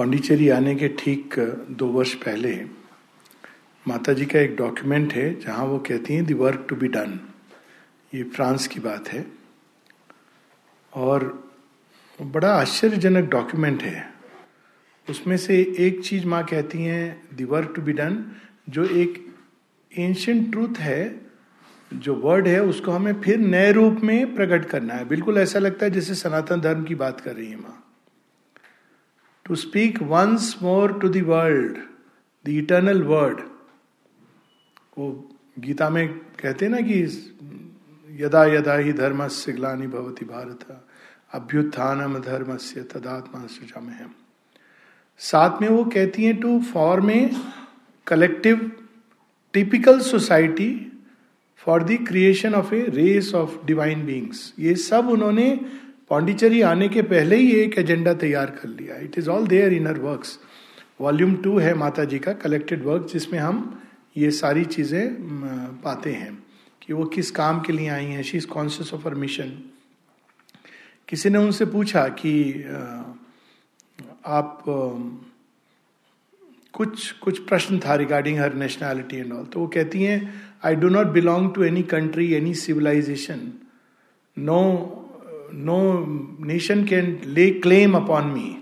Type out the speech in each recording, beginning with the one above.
पांडिचेरी आने के ठीक दो वर्ष पहले माता जी का एक डॉक्यूमेंट है, जहाँ वो कहती हैं the work to be done ये फ्रांस की बात है। और बड़ा आश्चर्यजनक डॉक्यूमेंट है। उसमें से एक चीज़ माँ कहती हैं the work to be done जो एक एंशियंट ट्रूथ है, जो वर्ड है, उसको हमें फिर नए रूप में प्रकट करना है। बिल्कुल ऐसा लगता है जैसे सनातन धर्म की बात कर रही है माँ। To speak once more to world the eternal word वो गीता में कहते हैं ना कि यदा यदा ही धर्म से ग्लानी भवती भारत, अभ्युत्थानम धर्म से तदात्मा सुजाम साथ में वो कहती हैं to form a collective typical society for the creation of a race of divine beings ये सब उन्होंने पांडिचेरी आने के पहले ही एक एजेंडा तैयार कर लिया। It is all there in works volume two है माता जी का कलेक्टेड वर्क जिसमें हम ये सारी चीज़ें पाते हैं कि वो किस काम के लिए आई हैं। She is conscious of her mission किसी ने उनसे पूछा कि आप कुछ कुछ प्रश्न था regarding her nationality and all तो वो कहती हैं I do not belong to any country any civilisation no no nation can lay claim upon me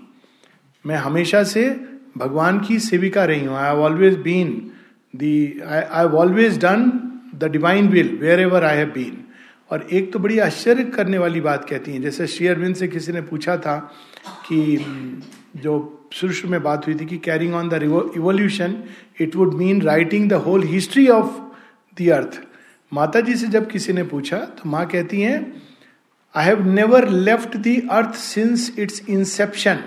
मैं हमेशा से भगवान की सेविका रही हूँ। I have always been the I have always done the divine will wherever I have been और एक तो बड़ी आश्चर्य करने वाली बात कहती हैं। जैसे श्री अरविंद से किसी ने पूछा था कि जो शुरू में बात हुई थी कि carrying on the evolution it would mean writing the whole history of the earth Mata ji से जब किसी ने पूछा तो माँ कहती हैं I have never left the earth since its inception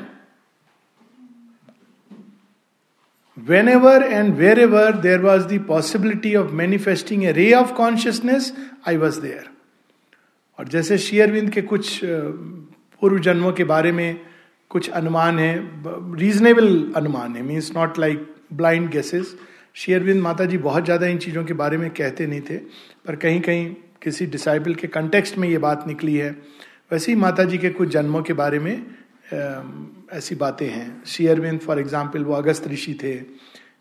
whenever and wherever there was the possibility of manifesting a ray of consciousness I was there और जैसे शेयरविंद के कुछ पूर्व जन्मों के बारे में कुछ अनुमान है रीजनेबल अनुमान है means not like blind guesses Sri Aurobindo Mata ji बहुत ज़्यादा इन चीज़ों के बारे में कहते नहीं थे, पर कहीं कहीं किसी डिसाइबल के कंटेक्स्ट में ये बात निकली है, वैसे ही माता जी के कुछ जन्मों के बारे में ऐसी बातें हैं। शेयरविंद फॉर एग्ज़ाम्पल वो अगस्त ऋषि थे,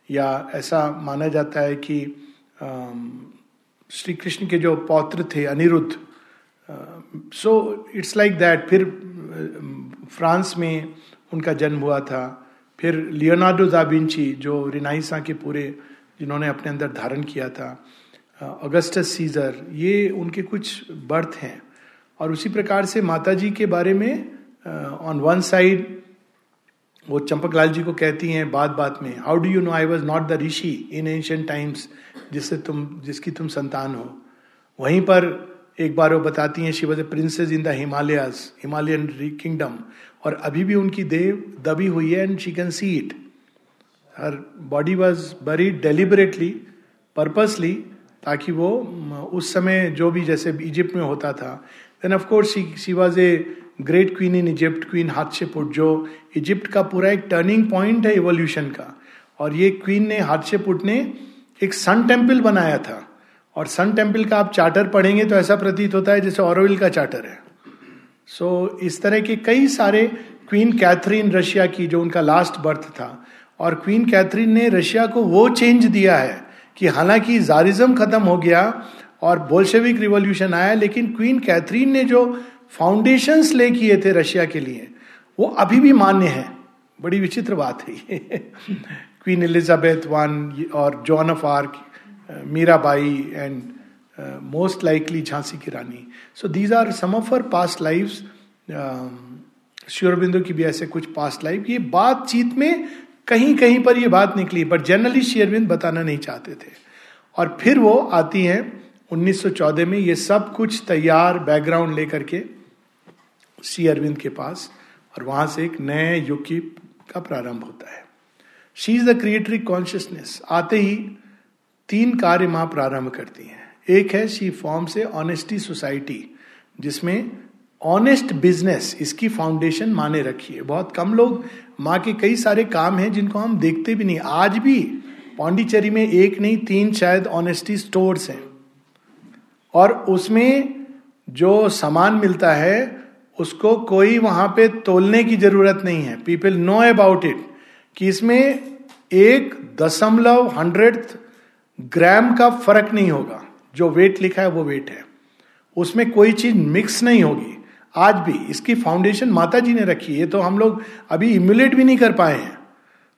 या ऐसा माना जाता है कि श्री कृष्ण के जो पौत्र थे, Aniruddha so it's like that फिर फ्रांस में उनका जन्म हुआ था। फिर लियोनार्डो दाबिंची जो रिनाइसा के पूरे, जिन्होंने अपने अंदर धारण किया था अगस्टस सीजर ये उनके कुछ बर्थ हैं। और उसी प्रकार से माता जी के बारे में ऑन वन साइड वो चंपक लाल जी को कहती हैं बात बात में how do you know I was not the rishi in ancient times जिससे तुम, जिसकी तुम संतान हो? वहीं पर एक बार वो बताती हैं she was a princess in the Himalayas Himalayan kingdom और अभी भी उनकी देव दबी हुई है and she can see it her body was buried deliberately purposely ताकि वो उस समय जो भी जैसे इजिप्ट में होता था then of course she was a great queen in Egypt queen Hatshepsut जो इजिप्ट का पूरा एक टर्निंग पॉइंट है इवोल्यूशन का। और ये क्वीन ने हादशेपुट ने एक सन टेंपल बनाया था। और सन टेंपल का आप चार्टर पढ़ेंगे तो ऐसा प्रतीत होता है जैसे ऑरोविल का चार्टर है। सो so, इस तरह के कई सारे क्वीन कैथरीन रशिया की जो उनका लास्ट बर्थ था और क्वीन कैथरीन ने रशिया को वो चेंज दिया है। कि हालाँकि जारिज्म खत्म हो गया और बोल्शेविक रिवॉल्यूशन आया, लेकिन क्वीन कैथरीन ने जो फाउंडेशंस ले किए थे रशिया के लिए, वो अभी भी मान्य है। बड़ी विचित्र बात है ये। क्वीन एलिजाबेथ वन और Joan of Arc, Mirabai and most likely Jhansi की रानी। So these are some of her past life Sri Aurobindo की भी ऐसे कुछ पास्ट लाइफ ये बातचीत में कहीं कहीं पर यह बात निकली बट जनरली शेयरविंद बताना नहीं चाहते थे। और फिर वो आती हैं 1914 में ये सब कुछ तैयार बैकग्राउंड लेकर के शी अरविंद के पास, और वहाँ से एक नए युग की का प्रारंभ होता है। She is the creatrix consciousness आते ही तीन कार्य माँ प्रारंभ करती हैं। एक है शी फॉर्म से ऑनेस्टी सोसाइटी जिसमें ऑनेस्ट बिज़नेस इसकी फाउंडेशन माने रखी है। बहुत कम लोग माँ के कई सारे काम हैं जिनको हम देखते भी नहीं। आज भी पांडिचेरी में एक नहीं, तीन शायद ऑनेस्टी स्टोर्स हैं। और उसमें जो सामान मिलता है, उसको कोई वहाँ पे तोलने की ज़रूरत नहीं है। पीपल नो अबाउट इट कि इसमें एक दशमलव हंड्रेड ग्राम का फ़र्क नहीं होगा। जो वेट लिखा है वो वेट है। उसमें कोई चीज़ मिक्स नहीं होगी। आज भी इसकी फाउंडेशन माता जी ने रखी है तो हम लोग अभी इम्यूलेट भी नहीं कर पाए हैं।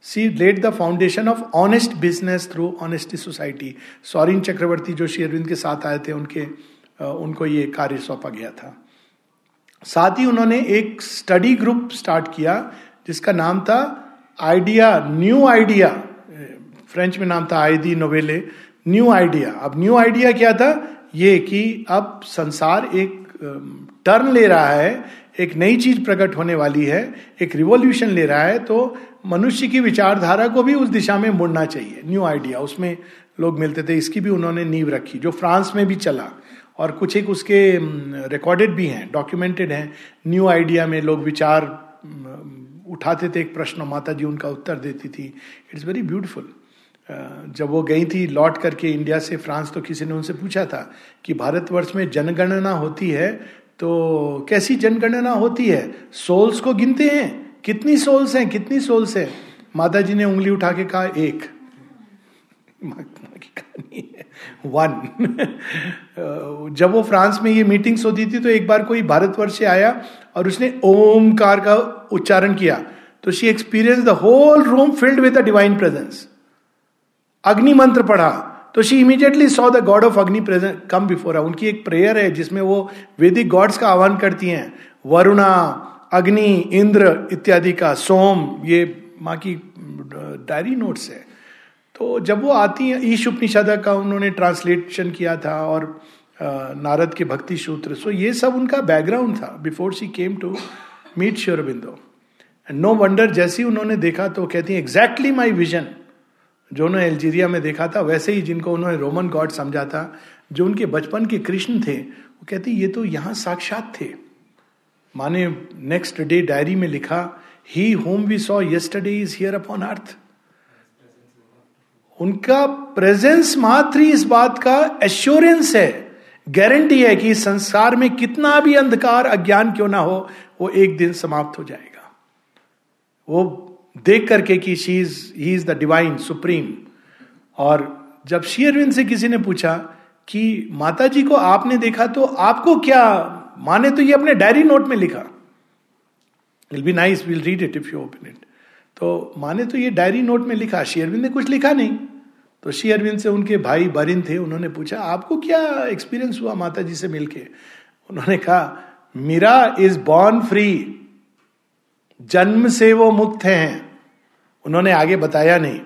She let the foundation of honest business through honesty society Saurin Chakravarti जो श्री अरविंद के साथ आए थे, उनके उनको ये कार्य सौंपा गया था। साथ ही उन्होंने एक स्टडी ग्रुप स्टार्ट किया, जिसका नाम था आइडिया न्यू आइडिया फ्रेंच में नाम था आईदी नोवेले न्यू आइडिया अब न्यू आइडिया क्या था? ये कि अब संसार एक टर्न ले रहा है, एक नई चीज़ प्रकट होने वाली है, एक रिवोल्यूशन ले रहा है तो मनुष्य की विचारधारा को भी उस दिशा में मुड़ना चाहिए। न्यू आइडिया उसमें लोग मिलते थे, इसकी भी उन्होंने नींव रखी, जो फ्रांस में भी चला। और कुछ एक उसके रिकॉर्डेड भी हैं डॉक्यूमेंटेड हैं। न्यू आइडिया में लोग विचार उठाते थे, एक प्रश्न माता जी उनका उत्तर देती थी। इट्स वेरी ब्यूटिफुल जब वो गई थी लौट करके इंडिया से, फ्रांस तो किसी ने उनसे पूछा था कि भारतवर्ष में जनगणना होती है तो कैसी जनगणना होती है? सोल्स को गिनते हैं। कितनी सोल्स हैं? कितनी सोल्स हैं? माता जी ने उंगली उठा के कहा, एक। वन जब वो फ्रांस में ये मीटिंग्स होती थी तो एक बार कोई भारतवर्ष से आया और उसने ओमकार का उच्चारण किया। तो she experience the whole room filled with the divine presence Agni मंत्र पढ़ा। तो she immediately saw the god of Agni present come before उनकी एक प्रेयर है, जिसमें वो वैदिक गॉड्स का आह्वान करती हैं। वरुणा, अग्नि, इंद्र इत्यादि का, सोम, ये माँ की डायरी नोट्स है। तो जब वो आती हैं, ईश उपनिषद का उन्होंने ट्रांसलेशन किया था और नारद के भक्ति सूत्र सो ये सब उनका बैकग्राउंड था before she came to meet Sri Aurobindo and no wonder जैसी उन्होंने देखा तो कहती हैं एग्जैक्टली माई विजन जो उन्होंने अल्जीरिया में देखा था, वैसे ही जिनको उन्होंने रोमन गॉड समझा था, जो उनके बचपन के कृष्ण थे, वो कहते ये तो यहाँ साक्षात थे। माने नेक्स्ट डे डायरी में लिखा he whom we saw yesterday is here upon earth उनका प्रेजेंस मात्र इस बात का एश्योरेंस है गारंटी है कि संसार में कितना भी अंधकार, अज्ञान क्यों ना हो, वो एक दिन समाप्त हो जाएगा। वो देख करके कि she is he is the divine supreme और जब शेयरविंद से किसी ने पूछा कि माता जी को आपने देखा तो आपको क्या माने तो ये अपने डायरी नोट में लिखा। Will be nice will read it if you open it तो माने तो ये डायरी नोट में लिखा शेयरविंद ने कुछ लिखा नहीं। तो श्री अरविंद से उनके भाई बरिन थे, उन्होंने पूछा, आपको क्या एक्सपीरियंस हुआ माता जी से मिलके? उन्होंने कहा मीरा इज़ बॉर्न फ्री जन्म से वो मुक्त हैं। उन्होंने आगे बताया नहीं।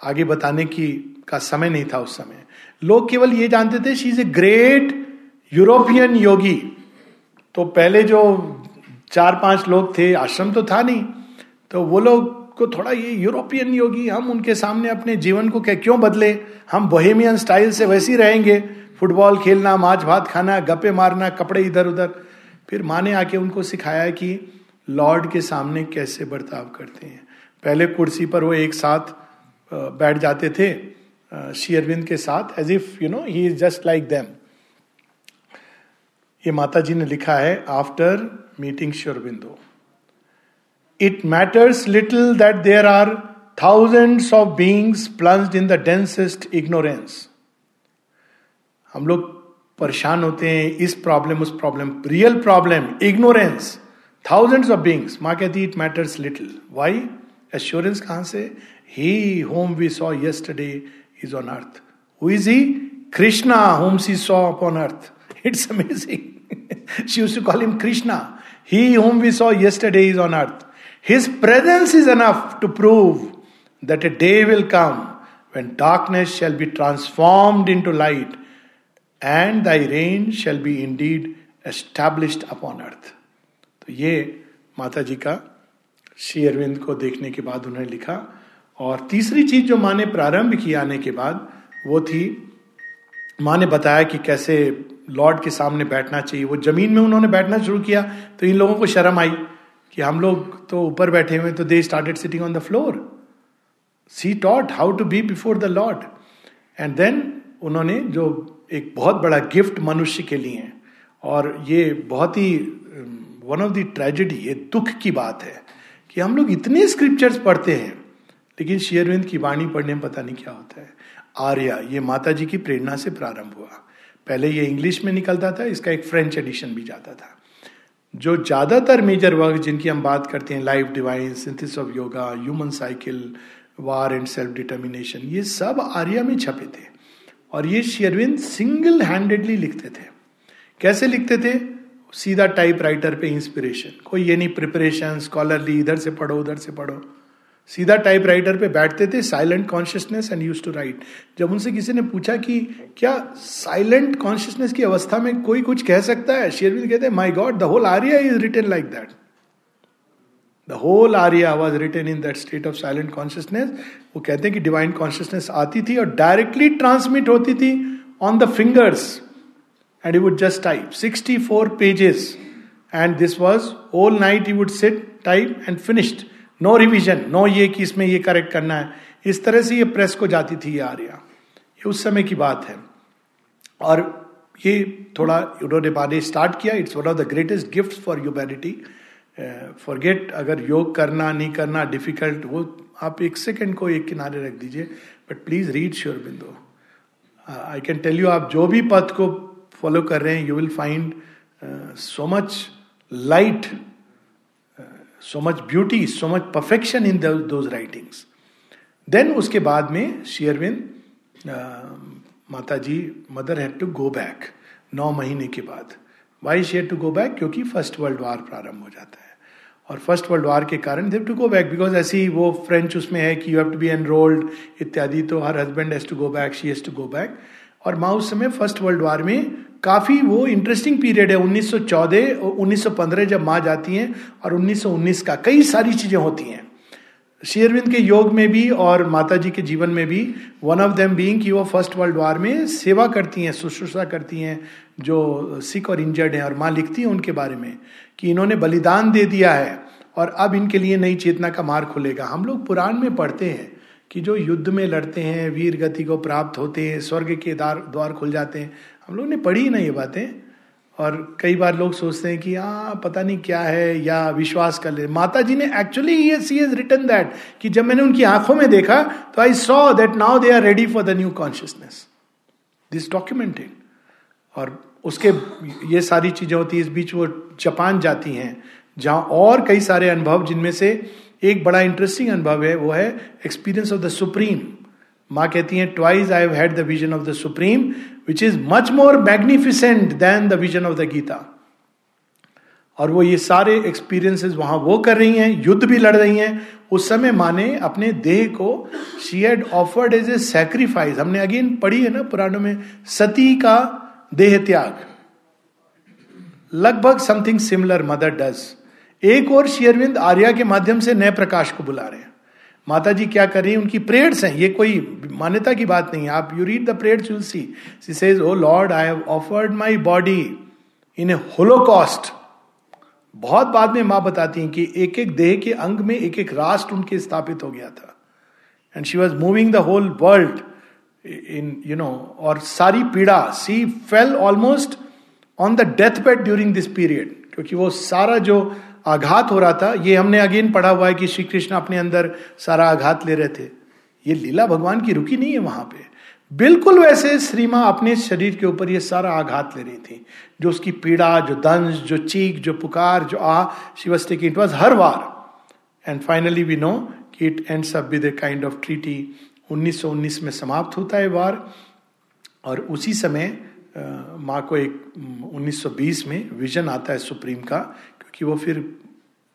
आगे बताने की, का समय नहीं था उस समय। लोग केवल ये जानते थे she is a great European yogi तो पहले जो चार पाँच लोग थे, आश्रम तो था नहीं। तो वो लोग को थोड़ा ये यूरोपियन योगी हम उनके सामने अपने जीवन को क्या, क्यों बदले? हम बोहेमियन स्टाइल से वैसे ही रहेंगे। फुटबॉल खेलना माछ भात खाना, गप्पे मारना, कपड़े इधर उधर फिर माँ ने आके उनको सिखाया कि लॉर्ड के सामने कैसे बर्ताव करते हैं? पहले कुर्सी पर वो एक साथ बैठ जाते थे शेयरविंद के साथ as if you know he is just like them ये माता जी ने लिखा है after meeting Sri Aurobindo it matters little that there are thousands of beings plunged in the densest ignorance हम लोग परेशान होते हैं, इस प्रॉब्लम उस problem real problem ignorance thousands of beings. Makati, it matters little. Why? Assurance can say, He whom we saw yesterday is on earth. Who is he? Krishna, whom she saw upon earth. It's amazing. she used to call him Krishna. He whom we saw yesterday is on earth. His presence is enough to prove that a day will come when darkness shall be transformed into light and thy reign shall be indeed established upon earth. तो ये माता जी का श्री अरविंद को देखने के बाद उन्होंने लिखा। और तीसरी चीज़ जो माँ ने प्रारंभ की आने के बाद, वो थी, माँ ने बताया कि कैसे लॉर्ड के सामने बैठना चाहिए। वो ज़मीन में उन्होंने बैठना शुरू किया तो इन लोगों को शर्म आई कि हम लोग तो ऊपर बैठे हुए तो they started sitting on the floor she taught how to be before the Lord and then उन्होंने जो एक बहुत बड़ा गिफ्ट मनुष्य के लिए और ये बहुत ही वन ऑफ़ द ट्रेजिडी ये दुख की बात है कि हम लोग इतने स्क्रिप्चर्स पढ़ते हैं, लेकिन शेयरविंद की वाणी पढ़ने में पता नहीं क्या होता है। आर्या, ये माता जी की प्रेरणा से प्रारंभ हुआ। पहले ये इंग्लिश में निकलता था, इसका एक फ्रेंच एडिशन भी जाता था। जो ज़्यादातर मेजर वर्क जिनकी हम बात करते हैं life divine synthesis of yoga human cycle war and self determination ये सब आर्या में छपे थे। और ये शेयरविंद सिंगल हैंडेडली लिखते थे। कैसे लिखते थे? सीधा टाइप राइटर पे इंस्पिरेशन कोई ये नहीं प्रिपरेशन स्कॉलरली इधर से पढ़ो, उधर से पढ़ो। सीधा टाइप राइटर पे बैठते थे silent consciousness and used to write जब उनसे किसी ने पूछा कि, क्या साइलेंट कॉन्शियसनेस की अवस्था में कोई कुछ कह सकता है? शेरविंद कहते हैं my God the whole Arya is written like that the whole Arya was written in that state of silent consciousness वो कहते हैं कि डिवाइन कॉन्शियसनेस आती थी और डायरेक्टली ट्रांसमिट होती थी on the fingers you would just type sixty four pages and this was whole night you would sit type and finished no revision no ये कि इसमें ये करेक्ट करना है। इस तरह से ये प्रेस को जाती थी ये आर्या। ये उस समय की बात है। और ये थोड़ा उन्होंने बाद स्टार्ट किया। It's one of the greatest gift for humanity forget अगर योग करना, नहीं करना डिफ़िकल्ट वो आप एक सेकेंड को एक किनारे रख दीजिए। बट प्लीज़ रीड श्योर बिंदु आई कैन टेल यू आप जो भी पथ को फॉलो कर रहे हैं you will find so much light so much beauty so much perfection in those writings then उसके बाद में Sri Aurobindo Mata ji mother had to go back नौ महीने के बाद। Why she had to go back क्योंकि first world war प्रारंभ हो जाता है। और फ़र्स्ट वर्ल्ड वार के कारण they've to go back because ऐसी वो फ्रेंच उसमें है कि you have to be enrolled इत्यादि तो her husband has to go back she has to go back और माँ उस समय फ़र्स्ट वर्ल्ड वार में काफ़ी वो इंटरेस्टिंग पीरियड है 1914 और 1915 जब माँ जाती हैं और 1919 का कई सारी चीज़ें होती हैं। शेयरविंद के योग में भी और माता जी के जीवन में भी वन ऑफ़ देम बीइंग कि वो फ़र्स्ट वर्ल्ड वार में सेवा करती हैं, शुश्रूषा करती हैं, जो सिख और इंजर्ड हैं और माँ लिखती हैं उनके बारे में कि इन्होंने बलिदान दे दिया है और अब इनके लिए नई चेतना का मार्ग खुलेगा। हम लोग पुराण में पढ़ते हैं कि जो युद्ध में लड़ते हैं, वीर गति को प्राप्त होते हैं, स्वर्ग के द्वार द्वार खुल जाते हैं, हम लोग ने पढ़ी ना ये बातें। और कई बार लोग सोचते हैं कि हाँ पता नहीं क्या है, या विश्वास कर ले। माता जी ने एक्चुअली ये सी इज़ रिटर्न दैट कि जब मैंने उनकी आँखों में देखा तो I saw that now they are ready for the new consciousness this documented और उसके, ये सारी चीज़ें होती है, इस बीच वो जापान जाती हैं, जहाँ और कई सारे अनुभव, जिनमें से एक बड़ा इंटरेस्टिंग अनुभव है, वो है एक्सपीरियंस ऑफ़ द सुप्रीम माँ कहती हैं twice I had the vision of the supreme which is much more magnificent than the vision of the Gita और वो ये सारे एक्सपीरियंसेस वहाँ वो कर रही हैं, युद्ध भी लड़ रही हैं। उस समय माँ ने अपने देह को she had offered as a sacrifice हमने अगेन पढ़ी है ना पुराणों में, सती का देह त्याग। लगभग समथिंग सिमिलर मदर डज एक और शेयरविंद आर्या के माध्यम से नए प्रकाश को बुला रहे हैं। माता जी क्या कर रही है? उनकी प्रेयर्स हैं। ये कोई मान्यता की बात नहीं है। आप you read the prayers you'll see she says O Lord I have offered my body in a holocaust बहुत बाद में माँ बताती हैं कि एक एक देह के अंग में एक एक राष्ट्र उनके स्थापित हो गया था। And she was moving the whole world in you know और सारी पीड़ा she fell almost on the death bed during this period क्योंकि वो सारा जो आघात हो रहा था, ये हमने अगेन पढ़ा हुआ है कि श्री कृष्ण अपने अंदर सारा आघात ले रहे थे। ये लीला भगवान की रुकी नहीं है वहाँ पे। बिल्कुल वैसे श्री माँ अपने शरीर के ऊपर ये सारा आघात ले रही थी। जो उसकी पीड़ा, जो दंश, जो चीख, जो पुकार, जो आ, शिवस्ते की it was her war. And finally we know कि it ends up with a kind of treaty 1919 में समाप्त होता है वार। और उसी समय माँ को एक 1920 में विजन आता है सुप्रीम का कि वो फिर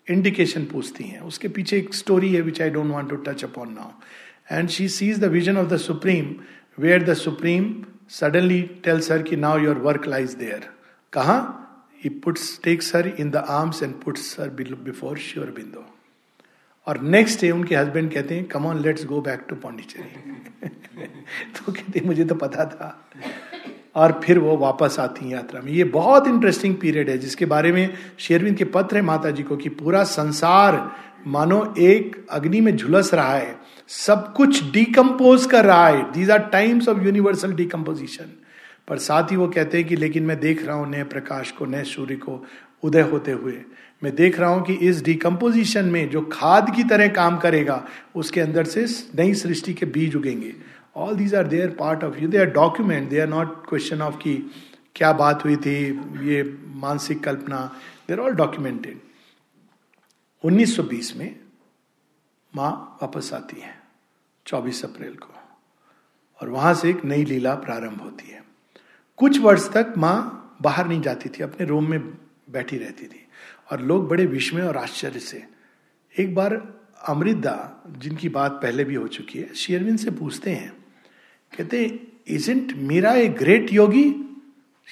इंडिकेशन पूछती हैं। उसके पीछे एक स्टोरी है which I don't want to touch upon now and she sees the vision of the supreme where the supreme suddenly tells her कि now your work lies there कहा? Puts takes her in the arms and puts her before Sri Aurobindo और next day उनके husband कहते हैं come on let's go back to Pondicherry तो कहते मुझे तो पता था. और फिर वो वापस आती हैं यात्रा में। ये बहुत इंटरेस्टिंग पीरियड है, जिसके बारे में शेरविंद के पत्र है माता जी को कि पूरा संसार मानो एक अग्नि में झुलस रहा है। सब कुछ डिकम्पोज कर रहा है। These are times of universal decomposition पर साथ ही वो कहते हैं कि लेकिन मैं देख रहा हूँ नए प्रकाश को, नए सूर्य को उदय होते हुए। मैं देख रहा हूँ कि इस डिकम्पोजिशन में जो खाद की तरह काम करेगा, उसके अंदर से नई सृष्टि के बीज उगेंगे। All these are their part of you they are document they are not question of की क्या बात हुई थी ये मानसिक कल्पना देर ऑल डॉक्यूमेंटेड 1920 में माँ वापस आती है 24 अप्रैल को। और वहाँ से एक नई लीला प्रारंभ होती है। कुछ वर्ष तक माँ बाहर नहीं जाती थी, अपने रूम में बैठी रहती थी। और लोग बड़े विस्मय और आश्चर्य से। एक बार अमृता, जिनकी बात पहले भी हो चुकी है शेयरविन से पूछते हैं कहते isn't Mira a great yogi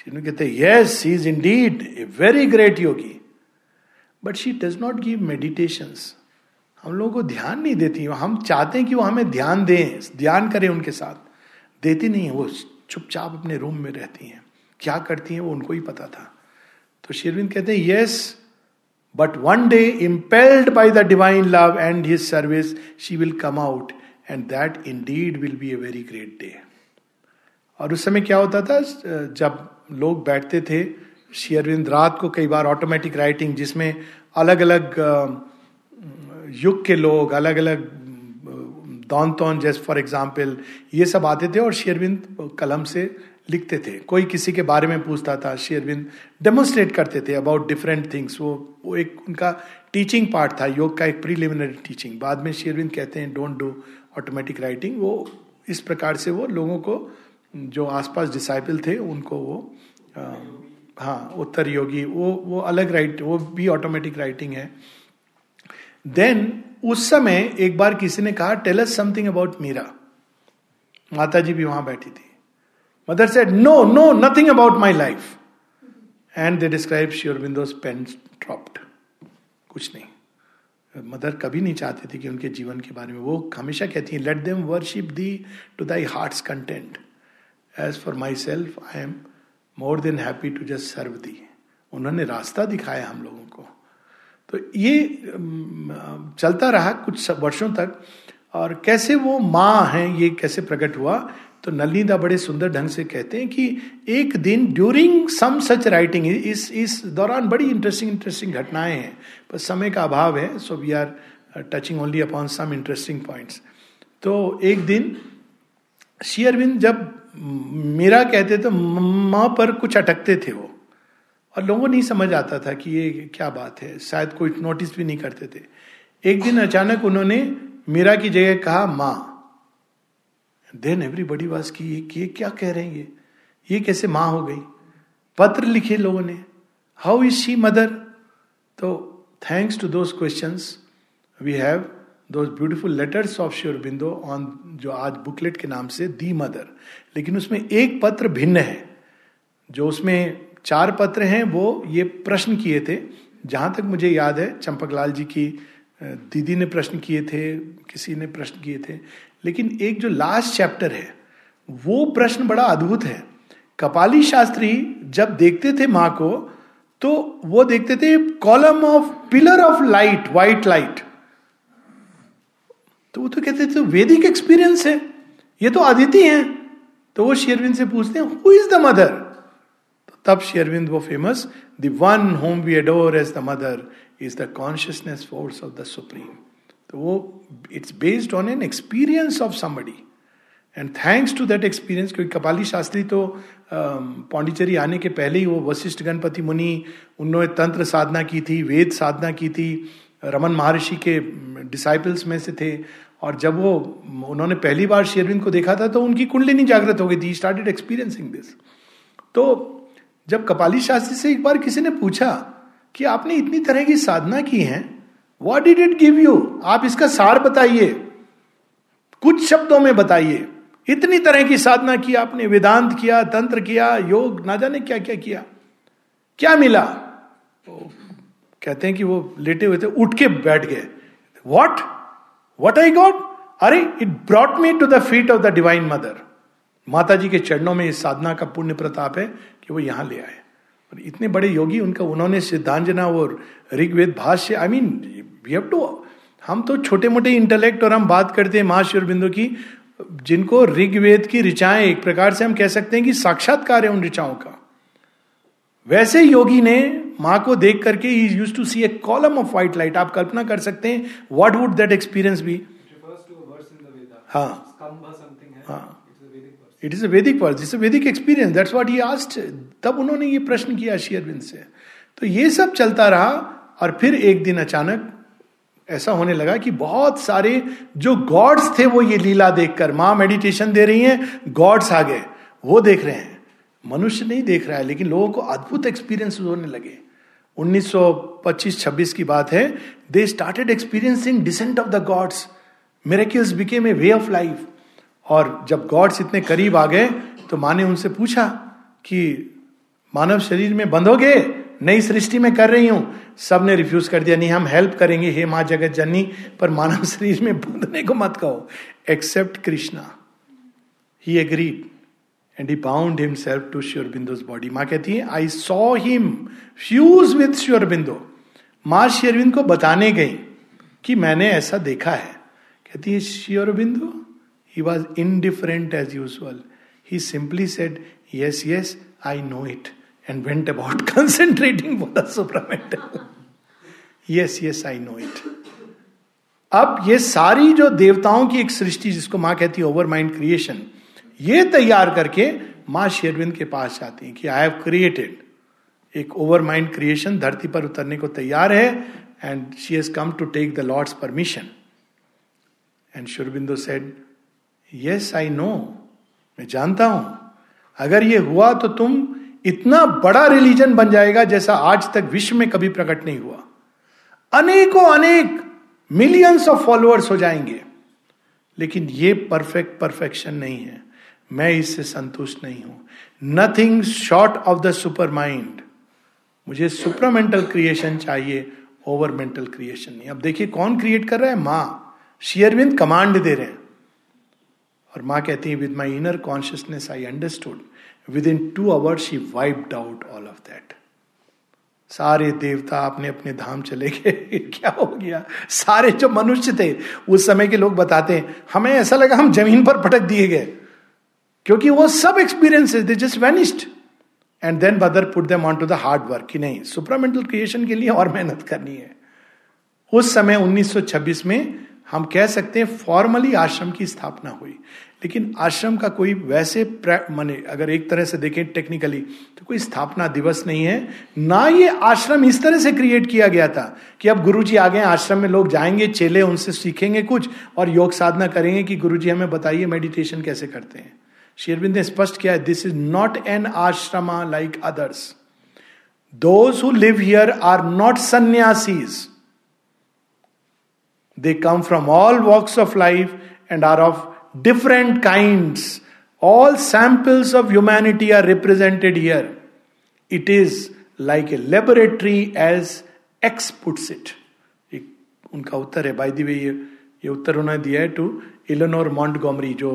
कहते yes is indeed a very great yogi but she does not give meditation हम लोगों को ध्यान नहीं देती हम चाहते हैं कि वो हमें ध्यान दें, ध्यान करें उनके साथ। देती नहीं है, वो चुपचाप अपने रूम में रहती हैं। क्या करती हैं, वो उनको ही पता था। तो शेरविंद कहते हैं yes but one day impelled by the divine love and his service she will come out and that indeed will be a very great day और उस समय क्या होता था? जब लोग बैठते थे शेयरविंद रात को कई बार ऑटोमेटिक राइटिंग जिसमें अलग अलग युग के लोग अलग अलग दौन तौन जैसे फॉर एग्ज़ाम्पल ये सब आते थे और शेयरविंद कलम से लिखते थे। कोई किसी के बारे में पूछता था शेयरविंद डेमोन्स्ट्रेट करते थे अबाउट डिफरेंट थिंग्स वो वो एक उनका टीचिंग पार्ट था, योग का एक प्रीलिमिनरी टीचिंग बाद में शेयरविंद कहते हैं डोंट डू ऑटोमेटिक राइटिंग वो इस प्रकार से वो लोगों को जो आसपास डिसाइपल थे उनको वो आ, हाँ उत्तर योगी वो वो अलग राइट वो भी ऑटोमेटिक राइटिंग है। देन उस समय एक बार किसी ने कहा tell us something about Mira माता जी भी वहाँ बैठी थी। Mother said no no nothing about my life and they describe Sri Aurobindo's pen dropped कुछ नहीं। मदर कभी नहीं चाहती थी कि उनके जीवन के बारे में। वो हमेशा कहती हैं let them worship thee to thy heart's content as for myself I am more than happy to just serve thee उन्होंने रास्ता दिखाया हम लोगों को। तो ये चलता रहा कुछ वर्षों तक। और कैसे वो माँ हैं, ये कैसे प्रकट हुआ? तो नलिदा बड़े सुंदर ढंग से कहते हैं कि एक दिन ड्यूरिंग सम सच राइटिंग इस इस दौरान बड़ी इंटरेस्टिंग इंटरेस्टिंग घटनाएँ हैं। पर समय का अभाव है so we are touching only upon some interesting points तो एक दिन शेयरविंद जब मेरा कहते तो माँ पर कुछ अटकते थे वो। और लोगों नहीं समझ आता था कि ये क्या बात है, शायद कोई नोटिस भी नहीं करते थे। एक दिन अचानक उन्होंने मीरा की जगह कहा, माँ देन एवरीबडी वाज की ये क्या कह रहे हैं ये? ये कैसे माँ हो गई? पत्र लिखे लोगों ने हाउ इज़ शी मदर तो thanks to those question we have those beautiful letters of Sri Aurobindo on जो आज बुकलेट के नाम से दी मदर लेकिन उसमें एक पत्र भिन्न है। जो उसमें चार पत्र हैं, वो ये प्रश्न किए थे। जहाँ तक मुझे याद है, चंपकलाल जी की दीदी ने प्रश्न किए थे, किसी ने प्रश्न किए थे। लेकिन एक जो लास्ट चैप्टर है, वो प्रश्न बड़ा अद्भुत है। कपाली शास्त्री जब देखते थे माँ को तो वो देखते थे column of pillar of light white light तो वो तो कहते थे वैदिक एक्सपीरियंस है, ये तो अदिति हैं। तो वो शेरविंद से पूछते हैं हु इज़ द मदर तो तब शेरविंद वो famous the one whom we adore as the mother is the consciousness force of the supreme तो वो it's based on an experience of somebody and thanks to that experience क्योंकि कपाली शास्त्री तो पांडिचेरी आने के पहले ही वो वशिष्ठ गणपति मुनि, उन्होंने तंत्र साधना की थी, वेद साधना की थी, रमन महर्षि के डिसाइपल्स में से थे। और जब वो, उन्होंने पहली बार शेरविंद को देखा था तो उनकी कुंडली नहीं जागृत हो गई थी। स्टार्टेड एक्सपीरियंसिंग दिस तो जब कपाली शास्त्री से एक बार किसी ने पूछा कि आपने इतनी तरह की साधना की है what did it give you आप इसका सार बताइए। कुछ शब्दों में बताइए। इतनी तरह की साधना की आपने, वेदांत किया, तंत्र किया, योग, ना जाने क्या क्या। किया क्या मिला कहते हैं कि वो लेटे हुए थे, उठ के बैठ गए। वॉट वट आई गॉड अरे it brought me to the feet of the divine mother माता जी के चरणों में इस साधना का पुण्य प्रताप है कि वो यहाँ ले आए। और इतने बड़े योगी उनका, उन्होंने सिद्धांजना और ऋग्वेद भाष्य I mean we have to हम तो छोटे मोटे इंटेलेक्ट और हम बात करते हैं महाशिवर बिंदु की जिनको ऋग्वेद की ऋचाएँ एक प्रकार से हम कह सकते हैं कि साक्षात्कार है उन ऋचाओं का। वैसे योगी ने माँ को देख करके ही used to see a column of white light आप कल्पना कर सकते हैं what would that experience be हाँ। हाँ। It is a Vedic word it's a Vedic experience that's what he asked तब उन्होंने ये प्रश्न किया शेयरबिंद से। तो ये सब चलता रहा और फिर एक दिन अचानक ऐसा होने लगा कि बहुत सारे जो गॉड्स थे वो ये लीला देखकर, माँ मेडिटेशन दे रही हैं गॉड्स आ गए, वो देख रहे हैं। मनुष्य नहीं देख रहा है, लेकिन लोगों को अद्भुत एक्सपीरियंस होने लगे। 1925-26 की बात है they started experiencing descent of the gods miracles became a way of life और जब गॉड्स इतने करीब आ गए तो माँ ने उनसे पूछा कि मानव शरीर में बंधोगे नई सृष्टि में कर रही हूँ। सबने रिफ्यूज कर दिया। नहीं, हम हेल्प करेंगे। हे माँ जगत जननी, पर मानव शरीर में बंधने को मत कहो। Except Krishna he agreed and he bound himself to Sri Aurobindo body माँ कहती है I saw him fuse with sure बिंदो माँ शेरविंद को बताने गई कि मैंने ऐसा देखा है। कहती है Sri Aurobindo he was indifferent as usual he simply said yes yes I know it and went about concentrating for the supramental yes yes I know it अब ये सारी जो देवताओं की एक सृष्टि जिसको माँ कहती है ओवर माइंड क्रिएशन ये तैयार करके माँ शेरविंद के पास जाती है कि आई हैव क्रिएटेड एक ओवर माइंड क्रिएशन धरती पर उतरने को तैयार है and she has come to take the Lord's permission and Sri Aurobindo said yes I know मैं जानता हूँ। अगर ये हुआ तो तुम इतना बड़ा रिलीजन बन जाएगा जैसा आज तक विश्व में कभी प्रकट नहीं हुआ। अनेकों, अनेक मिलियंस ऑफ़ फॉलोअर्स हो जाएँगे। लेकिन ये परफेक्ट परफेक्शन नहीं है। मैं इससे संतुष्ट नहीं हूँ। Nothing short of the supermind मुझे सुपरमेंटल क्रिएशन चाहिए ओवर मेंटल क्रिएशन नहीं। अब देखिए कौन क्रिएट कर रहा है? माँ। शेयरविंद कमांड दे रहे हैं। और माँ कहती है with my inner consciousness I understood within two hours she wiped out all of that सारे देवता अपने अपने धाम चले गए। क्या हो गया? सारे जो मनुष्य थे, उस समय के लोग बताते हैं, हमें ऐसा लगा हम ज़मीन पर पटक दिए गए। क्योंकि वो सब experiences they just vanished and then bother put them on to the hard work कि नहीं सुपरामेंटल क्रिएशन के लिए और मेहनत करनी है। उस समय 1926 में हम कह सकते हैं फॉर्मली आश्रम की स्थापना हुई। लेकिन आश्रम का कोई वैसे माने अगर एक तरह से देखें टेक्निकली तो कोई स्थापना दिवस नहीं है। ना ये आश्रम इस तरह से क्रिएट किया गया था कि अब गुरु जी आ गए, आश्रम में लोग जाएँगे, चेले उनसे सीखेंगे कुछ और योग साधना करेंगे कि गुरु जी हमें बताइए मेडिटेशन कैसे करते हैं। शेरबिंद ने स्पष्ट किया है this is not an ashrama like others those who live here are not sannyasis they come from all walks of life and are of different kinds. All samples of humanity are represented here. It is like a laboratory as X puts it. एक उनका उत्तर है by the way ये ये उत्तर उन्होंने दिया है to Eleanor Montgomery जो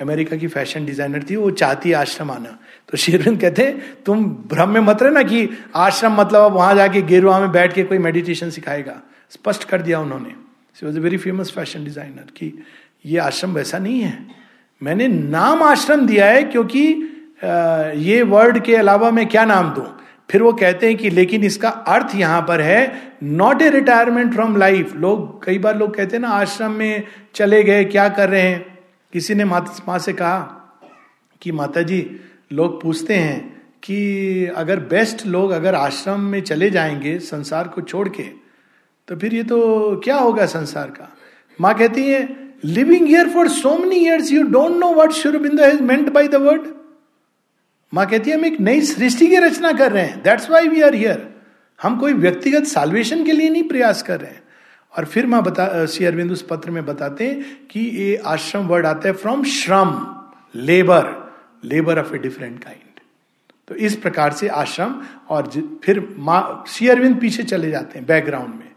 America की फ़ैशन डिज़ाइनर थी, वो चाहती आश्रम आना तो शेरविंद कहते हैं, तुम भ्रम में मत रहना कि आश्रम मतलब अब वहाँ जाके गेरुआ में बैठ के कोई मेडिटेशन सिखाएगा स्पष्ट कर दिया उन्होंने was a very famous fashion designer की ये आश्रम वैसा नहीं है। मैंने नाम आश्रम दिया है क्योंकि ये वर्ड के अलावा मैं क्या नाम दूँ? फिर वो कहते हैं कि लेकिन इसका अर्थ यहाँ पर है not a retirement from life लोग, कई बार लोग कहते हैं ना, आश्रम में चले गए, क्या कर रहे हैं? किसी ने माँ से कहा कि माता जी लोग पूछते हैं कि अगर बेस्ट लोग अगर आश्रम में चले जाएँगे, संसार को छोड़ के तो फिर ये तो क्या होगा संसार का? माँ कहती है living here for so many years you don't know what Sri Aurobindo has meant by the word माँ कहती है, हम एक नई सृष्टि की रचना कर रहे हैं। That's why we are here हम कोई व्यक्तिगत साल्वेशन के लिए नहीं प्रयास कर रहे हैं। और फिर माँ बता श्री अरविंद उस पत्र में बताते हैं कि ये आश्रम वर्ड आता है फ्रॉम श्रम labour labour of a different kind तो इस प्रकार से आश्रम और फिर माँ श्री अरविंद पीछे चले जाते हैं बैकग्राउंड में।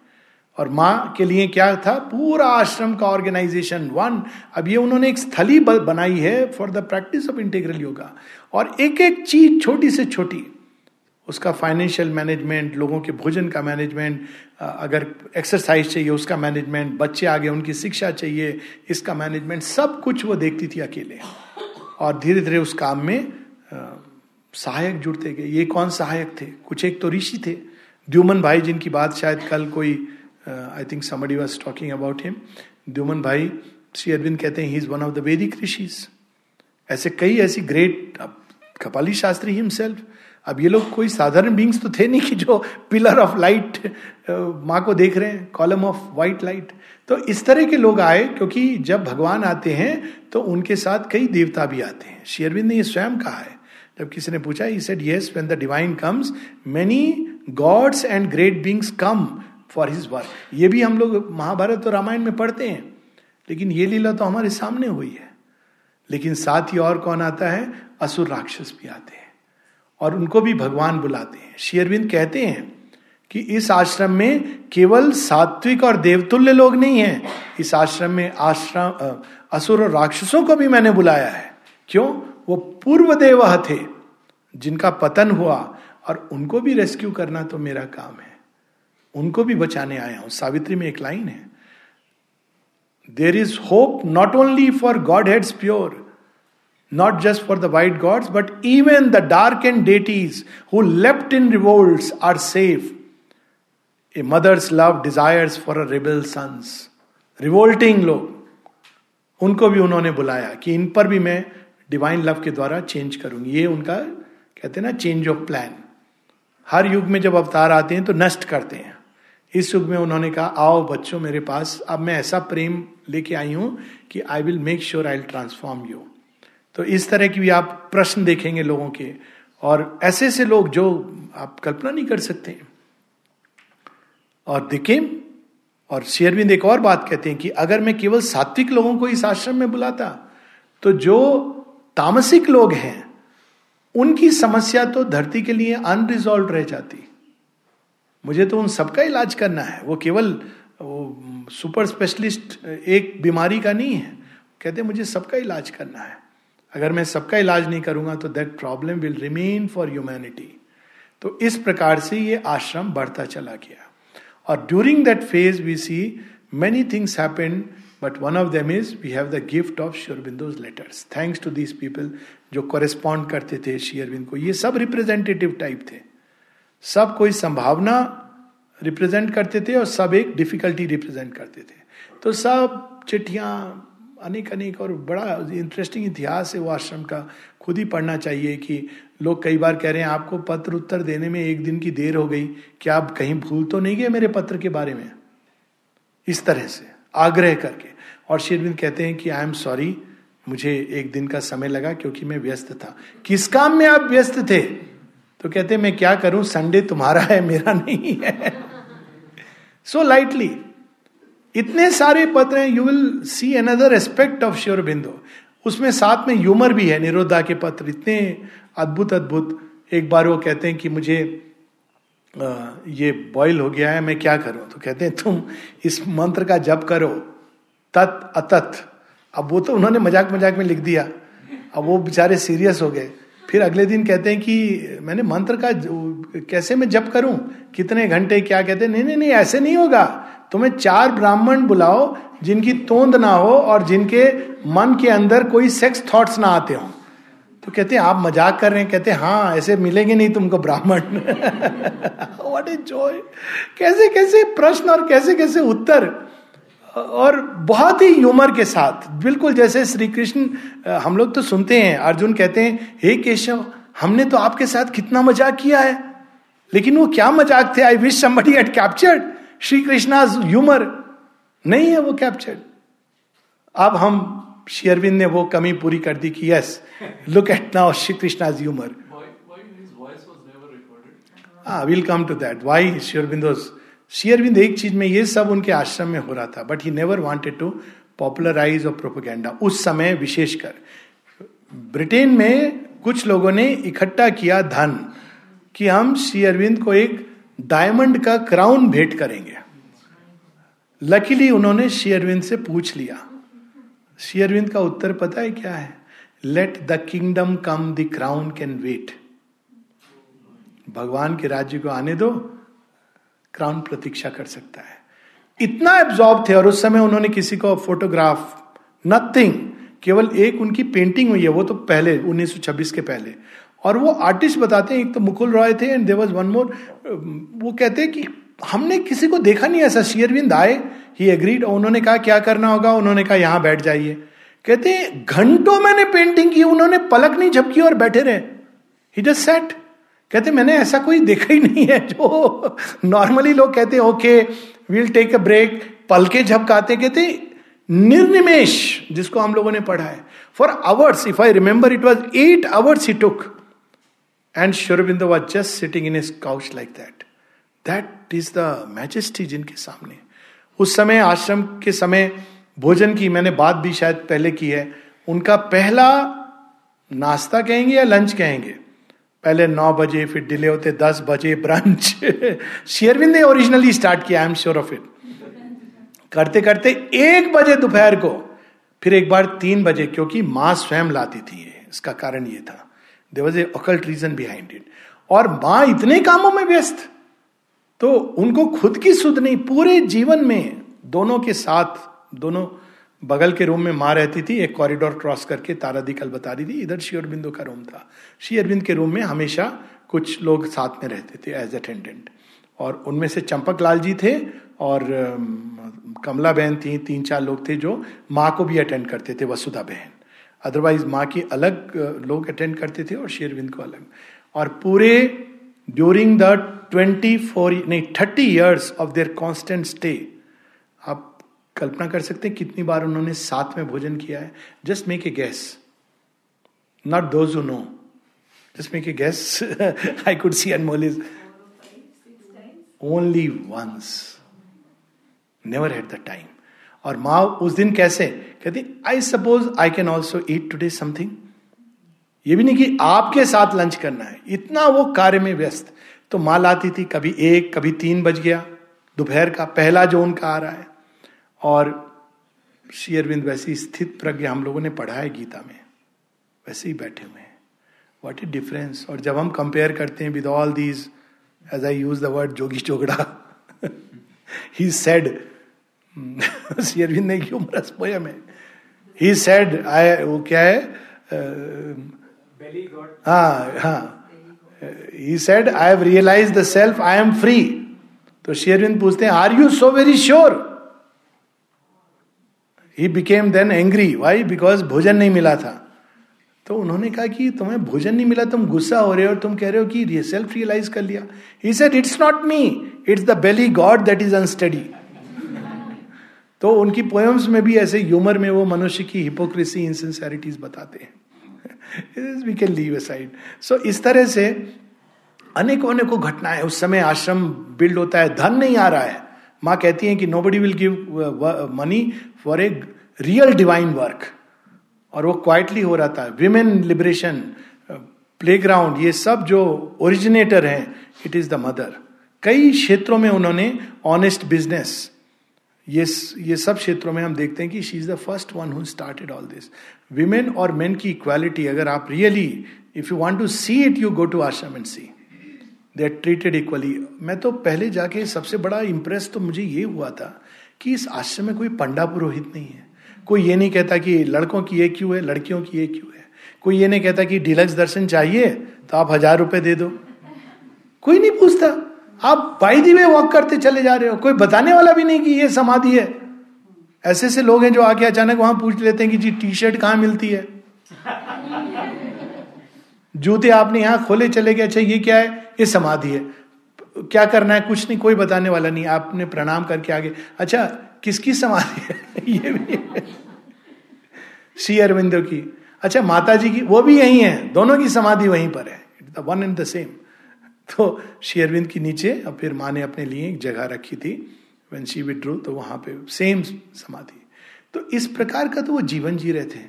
और माँ के लिए क्या था? पूरा आश्रम का ऑर्गेनाइजेशन वन अब ये उन्होंने एक स्थली बनाई है for the practice of integral yoga और एक एक चीज़ छोटी से छोटी। उसका फाइनेंशियल मैनेजमेंट लोगों के भोजन का मैनेजमेंट अगर एक्सरसाइज चाहिए उसका मैनेजमेंट बच्चे आगे उनकी शिक्षा चाहिए इसका मैनेजमेंट सब कुछ वो देखती थी अकेले। और धीरे धीरे उस काम में सहायक जुड़ते गए। ये कौन सहायक थे? कुछ एक तो ऋषि थे। द्युमन भाई जिनकी बात शायद कल कोई I think somebody was talking about him Dyuman भाई श्री अरविंद कहते हैं he is one of the Vedic rishis ऐसे कई ऐसी ग्रेट कपाली शास्त्री हिमसेल्फ अब ये लोग कोई साधारण बींग्स तो थे नहीं कि जो पिलर ऑफ़ लाइट माँ को देख रहे हैं कॉलम ऑफ़ वाइट लाइट तो इस तरह के लोग आए, क्योंकि जब भगवान आते हैं तो उनके साथ कई देवता भी आते हैं। शेयरविंद ने ये स्वयं कहा है। जब किसी ने पूछा he said yes when the divine comes many gods and great beings come for his work ये भी हम लोग महाभारत और रामायण में पढ़ते हैं। लेकिन ये लीला तो हमारे सामने हुई है। लेकिन साथ ही और कौन आता है? असुर राक्षस भी आते हैं। और उनको भी भगवान बुलाते हैं। शेयरविंद कहते हैं कि इस आश्रम में केवल सात्विक और देवतुल्य लोग नहीं हैं। इस आश्रम में आश्रम असुर और राक्षसों को भी मैंने बुलाया है। क्यों? वो पूर्व देव थे, जिनका पतन हुआ, और उनको भी रेस्क्यू करना तो मेरा काम है। उनको भी बचाने आया हूँ। सावित्री में एक लाइन है। There is hope not only for godheads pure not just for the white gods, but even the darkened deities who leapt in revolts are safe. A mother's love desires for a rebel sons. Revolting लोग। उनको भी उन्होंने बुलाया कि इन पर भी मैं divine love के द्वारा चेंज करूँगी। ये उनका कहते हैं ना चेंज ऑफ़ प्लान हर युग में जब अवतार आते हैं तो नष्ट करते हैं। इस युग में उन्होंने कहा, आओ बच्चों मेरे पास, अब मैं ऐसा प्रेम लेके आई हूँ कि I will make sure I will transform you तो इस तरह की भी आप प्रश्न देखेंगे लोगों के, और ऐसे ऐसे लोग जो आप कल्पना नहीं कर सकते और देखें और शेयरविंद एक और बात कहते हैं कि अगर मैं केवल सात्विक लोगों को इस आश्रम में बुलाता तो जो तामसिक लोग हैं, उनकी समस्या तो धरती के लिए अनरिजॉल्व रह जाती। मुझे तो उन सबका इलाज करना है। वो केवल, वो सुपर स्पेशलिस्ट, एक बीमारी का नहीं है। कहते मुझे सबका इलाज करना है। अगर मैं सबका इलाज नहीं करूँगा तो that problem will remain for humanity तो इस प्रकार से ये आश्रम बढ़ता चला गया। और during that phase we see many things happen but one of them is we have the gift of Sri Aurobindo's letters thanks to these people जो कॉरेस्पॉन्ड करते थे शेयरबिंद को, ये सब रिप्रेजेंटेटिव टाइप थे। सब कोई संभावना रिप्रेजेंट करते थे और सब एक डिफिकल्टी रिप्रेजेंट करते थे। तो सब चिट्ठियाँ अनेक अनेक और बड़ा इंटरेस्टिंग इतिहास है वो आश्रम का। खुद ही पढ़ना चाहिए कि लोग कई बार कह रहे हैं, आपको पत्र उत्तर देने में एक दिन की देर हो गई, क्या आप कहीं भूल तो नहीं गए मेरे पत्र के बारे में? इस तरह से, आग्रह करके। और शेरविंद कहते हैं कि आई एम सॉरी मुझे एक दिन का समय लगा क्योंकि मैं व्यस्त था। किस काम में आप व्यस्त थे? तो कहते मैं क्या करूँ? संडे तुम्हारा है, मेरा नहीं है. सो लाइटली इतने सारे पत्र हैं you will see another aspect of Sri Aurobindo उसमें साथ में ह्यूमर भी है निरोधा के पत्र, इतने अद्भुत अद्भुत। एक बार वो कहते हैं कि मुझे ये बॉयल हो गया है, मैं क्या करूँ? तो कहते हैं, तुम इस मंत्र का जप करो, तत् अतत। अब वो तो उन्होंने मज़ाक मज़ाक में लिख दिया। अब वो बेचारे सीरियस हो गए। फिर अगले दिन कहते हैं कि मैंने मंत्र का कैसे मैं जप करूँ? कितने घंटे क्या कहते हैं? नहीं नहीं नहीं, ऐसे नहीं होगा। तुम्हें चार ब्राह्मण बुलाओ, जिनकी तोंद ना हो और जिनके मन के अंदर कोई सेक्स थॉट्स ना आते हो। तो कहते हैं, आप मज़ाक कर रहे हैं। कहते हैं हाँ ऐसे मिलेंगे नहीं तुमको ब्राह्मण। व्हाट इज़ जॉय कैसे कैसे प्रश्न और कैसे कैसे उत्तर? और बहुत ही ह्यूमर के साथ। बिल्कुल जैसे श्री कृष्ण हम लोग तो सुनते हैं अर्जुन कहते हैं हे केशव हमने तो आपके साथ कितना मज़ाक किया है। लेकिन वो क्या मज़ाक थे? I wish somebody had captured Sri Krishna humour नहीं है वो कैप्चर्ड अब हम शेयरविंद ने वो कमी पूरी कर दी कि yes look at now Shri Krishna humour will come to that Y शेयरबिंदो शेयरबिंद एक चीज़ में ये सब उनके आश्रम में हो रहा था but he never wanted to popularize और प्रोपोगेंडा उस समय विशेषकर, ब्रिटेन में कुछ लोगों ने इकट्ठा किया धन कि हम श्री अरविंद को एक डायमंड का क्राउन भेंट करेंगे। लकीली उन्होंने श्री अरविंद से पूछ लिया। श्री अरविंद का उत्तर पता है क्या है? Let the kingdom come the crown can wait भगवान के राज्य को आने दो क्राउन प्रतीक्षा कर सकता है। इतना एब्जॉर्ब थे और उस समय उन्होंने किसी को फोटोग्राफ नथिंग केवल एक उनकी पेंटिंग हुई है, वो तो पहले 1926 के पहले। और वो आर्टिस्ट बताते हैं, एक तो मुकुल रॉय थे and there was one more वो कहते हैं कि हमने किसी को देखा नहीं ऐसा, शेयरविंद आए ही एग्रीड उन्होंने कहा, क्या करना होगा? उन्होंने कहा, यहाँ बैठ जाइए। कहते घंटों मैंने पेंटिंग की, उन्होंने पलक नहीं झपकी और बैठे रहे। ही जस्ट सेट कहते, मैंने ऐसा कोई देखा ही नहीं है जो नॉर्मली लोग कहते हैं okay we'll take a break पल के झपकाते, कहते, निर्निमेश, जिसको हम लोगों ने पढ़ा है। For hours if I remember it was eight hours he took and Sri Aurobindo was just sitting in is couch like that that is the majesty जिनके सामने। उस समय, आश्रम के समय, भोजन की मैंने बात भी शायद पहले की है। उनका पहला नाश्ता कहेंगे या लंच कहेंगे? पहले नौ बजे, फिर डिले होते दस बजे ब्रंच शेयरविंद ने ओरिजिनली स्टार्ट किया I am sure of it करते करते एक बजे दोपहर को, फिर एक बार तीन बजे, क्योंकि माँ स्वयं लाती थी ये, इसका कारण ये था। There was a occult reason behind it और माँ इतने कामों में व्यस्त तो उनको खुद की सुध नहीं, पूरे जीवन में दोनों के साथ, दोनों बगल के रूम में माँ रहती थी, एक कॉरिडोर क्रॉस करके तारादी कल बता रही थी इधर श्री अरबिंदो का रूम था। श्री अरविंद के रूम में हमेशा कुछ लोग साथ में रहते थे एज अटेंडेंट और उनमें से चंपक लाल जी थे और कमला बहन थी, तीन चार लोग थे जो माँ को भी अटेंड करते थे, वसुधा बहन। अदरवाइज़ माँ की अलग लोग अटेंड करते थे और शेरविंद को अलग। और पूरे ड्यूरिंग द ट्वेंटी फोर नहीं thirty years of their constant stay कल्पना कर सकते हैं कितनी बार उन्होंने साथ में भोजन किया है। Just make a guess not those no just make a guess I could see Anmol is only once never had the time और माँ उस दिन कैसे? कहती I suppose I can also eat today something ये भी नहीं कि आपके साथ लंच करना है। इतना वो कार्य में व्यस्त। तो माँ लाती थी, कभी एक, कभी तीन बज गया। दोपहर का पहला जो उनका आ रहा है। और श्री अरविंद वैसी स्थित प्रज्ञा हम लोगों ने पढ़ा है गीता में वैसे ही बैठे हुए हैं। वॉट इज़ डिफरेंस और जब हम कंपेयर करते हैं with all these as I use the word जोगी चोगड़ा ही सेड श्री अरविंद ने ह्यूमरस पोयम है ही सेड आई वो क्या है? हाँ हाँ। He said I have realise the self I am free तो शेरविंद पूछते हैं are you so very sure he became then angry Y because भोजन नहीं मिला था तो उन्होंने कहा कि तुम्हें भोजन नहीं मिला, तुम गुस्सा हो रहे हो और तुम कह रहे हो कि सेल्फ रियलाइज़ कर लिया। He said it's not me it's the belly god that is unsteady तो उनकी पोएम्स में भी ऐसे ह्यूमर में वो मनुष्य की हिपोक्रेसी इनसिंसेरिटीज बताते हैं। We can leave side so इस तरह से अनेकों अनेकों घटनाएँ, उस समय आश्रम बिल्ड होता है, धन नहीं आ रहा है। माँ कहती है कि nobody will give money for a real divine work और वो क्वाइटली हो रहा था। विमेन लिबरेशन प्ले ग्राउंड ये सब जो ओरिजिनेटर हैं इट इज़ द मदर कई क्षेत्रों में उन्होंने ऑनेस्ट बिज़नेस ये ये सब क्षेत्रों में हम देखते हैं कि she is the first one who started all this women और मेन की इक्वालिटी अगर आप really if you want to see it you go to ashram and see they are treated equally मैं तो पहले जाके सबसे बड़ा इंप्रेस तो मुझे ये हुआ था कि इस आश्रम में कोई पंडा पुरोहित नहीं है। कोई ये नहीं कहता कि लड़कों की ये क्यों है, लड़कियों की ये क्यों है। कोई ये नहीं कहता कि डिलक्स दर्शन चाहिए तो आप हज़ार रुपए दे दो। कोई नहीं पूछता। आप बाई दी वॉक करते चले जा रहे हो। कोई बताने वाला भी नहीं कि ये समाधि है। ऐसे ऐसे लोग हैं जो आके अचानक वहाँ पूछ लेते हैं कि जी टी शर्ट कहाँ मिलती है? जूते आपने यहाँ खोले चले गए। अच्छा ये क्या है? ये समाधि है। क्या करना है? कुछ नहीं, कोई बताने वाला नहीं। आपने प्रणाम करके आगे। अच्छा किसकी समाधि है? ये भी श्री अरविंदो की। अच्छा माता जी की, वो भी यही है। दोनों की समाधि वहीं पर है। The one and the same तो श्री अरविंद की नीचे, और फिर माँ ने अपने लिए एक जगह रखी थी। वेन शी विड्रू तो वहाँ पे सेम समाधि। तो इस प्रकार का तो वो जीवन जी रहे थे।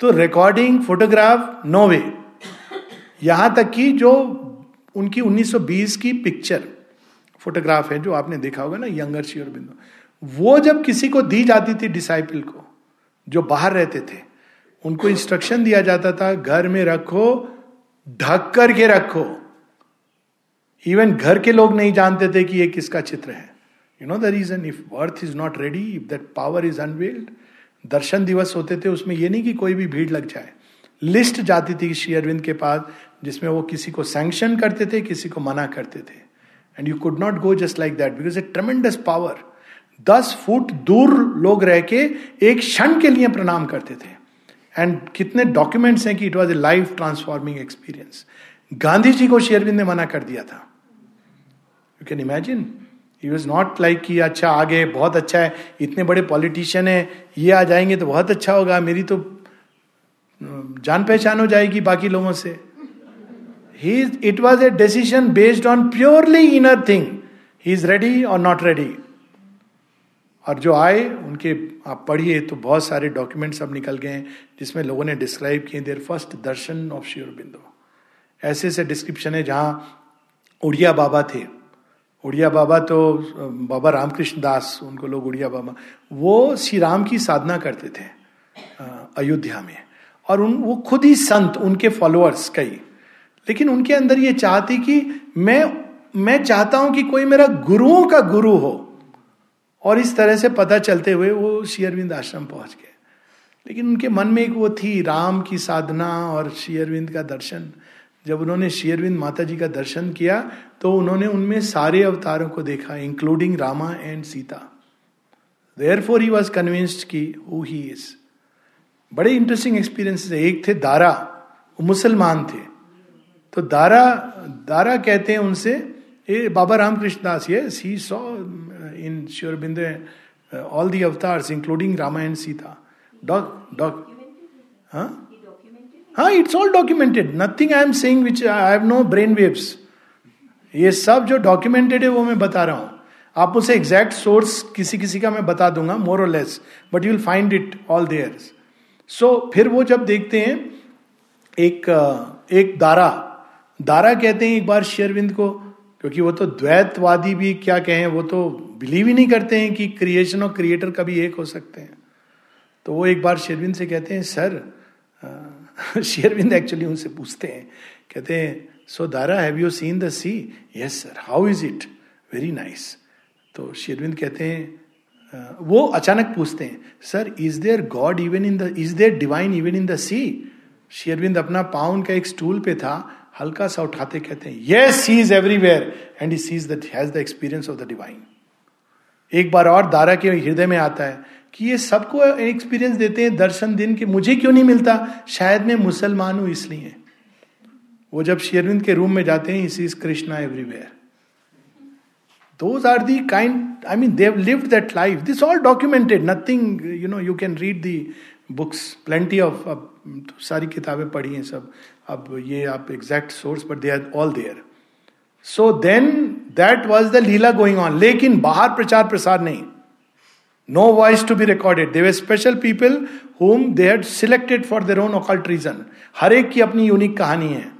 तो रिकॉर्डिंग फोटोग्राफ नो वे यहाँ तक कि जो उनकी 1920 की पिक्चर, फोटोग्राफ है, जो आपने देखा होगा ना, यंगर श्योर बिंदु वो जब किसी को दी जाती थी डिसाइपल को, जो बाहर रहते थे, उनको इंस्ट्रक्शन दिया जाता था, घर में रखो, ढक करके रखो। इवन घर के लोग नहीं जानते थे कि ये किसका चित्र है। You know the reason if earth is not ready if that power is unveiled darshan दिवस होते थे, उसमें ये नहीं कि कोई भी भीड़ लग जाए। लिस्ट जाती थी श्री अरविंद के पास जिसमें वो किसी को सैंक्शन करते थे, किसी को मना करते थे। And you could not go just like that because a tremendous power दस फुट दूर लोग रह के एक क्षण के लिए प्रणाम करते थे। एंड कितने डॉक्यूमेंट्स हैं कि it was A life transforming experience Gandhi ji को शेरविंद ने मना कर दिया था। You can imagine he was not like कि अच्छा आगे बहुत अच्छा है, इतने बड़े पॉलिटिशियन है, ये आ जाएँगे तो बहुत अच्छा होगा, मेरी तो जान पहचान हो जाएगी बाकी लोगों से। He it was a decision based on purely inner thing he is ready और नॉट रेडी और जो आए, उनके, आप पढ़िए तो बहुत सारे डॉक्यूमेंट्स अब निकल गए जिसमें लोगों ने डिस्क्राइब किए there first darshan of Sri Aurobindo ऐसे ऐसे डिस्क्रिप्शन है जहाँ उड़िया बाबा थे। उड़िया बाबा तो बाबा रामकृष्ण दास, उनको लोग उड़िया बाबा, वो श्री राम की साधना करते थे अयोध्या में। और उन, वो खुद ही संत, उनके फॉलोअर्स कई। लेकिन उनके अंदर ये चाहती कि मैं मैं चाहता हूँ कि कोई मेरा गुरुओं का गुरु हो। और इस तरह से पता चलते हुए वो शेयरविंद आश्रम पहुँच गए। लेकिन उनके मन में एक वो थी, राम की साधना और शेयरविंद का दर्शन। जब उन्होंने शेयरविंद माता जी का दर्शन किया तो उन्होंने उनमें सारे अवतारों को देखा including Rama and Sita. Therefore he was convinced की हु ही इज़ बड़े इंटरेस्टिंग एक्सपीरियंस एक थे दारा, वो मुसलमान थे। तो दारा दारा कहते हैं उनसे, ए, बाबा रामकृष्ण दास ये he saw in Sri Aurobindo all the avatars including Ramayan Sita doc doc हाँ हाँ it's all documented nothing I am saying which I have no brain waves ये सब जो डॉक्यूमेंटेड है, वो मैं बता रहा हूँ। आप उसे एग्जैक्ट सोर्स किसी किसी का मैं बता दूँगा मोर और less but you will find it all there so फिर वो जब देखते हैं, एक एक दारा दारा कहते हैं एक बार शेरविंद को, क्योंकि वो तो द्वैतवादी भी क्या कहें, वो तो बिलीव ही नहीं करते हैं कि क्रिएशन और क्रिएटर कभी एक हो सकते हैं। तो वो एक बार शेरविंद से कहते हैं, सर शेरविंद एक्चुअली उनसे पूछते हैं, कहते हैं so Dara have you seen the sea yes sir how is it very nice तो शेरविंद कहते हैं वो अचानक पूछते हैं sir is there god even in the is there divine even in the sea Shri Arvind अपना पाउन का एक स्टूल पे था हल्का सा उठाते कहते हैं yes he is everywhere and he sees that has the experience of the divine एक बार और दारा के हृदय में आता है कि ये सबको एक्सपीरियंस देते हैं दर्शन दिन के, मुझे क्यों नहीं मिलता? शायद मैं मुसलमान हूँ इसलिए। वो जब शेरविंद के रूम में जाते हैं इसी is Krishna everywhere those are the kind I mean they lived that life this all documented nothing you know you can read the books plenty of सारी किताबें पढ़ी हैं सब। अब ये आप exact source but they are all there so then that was the leela going on लेकिन बाहर प्रचार प्रसार नहीं no voice to be recorded they special people whom they had selected for their own occult reason हर एक की अपनी unique कहानी है।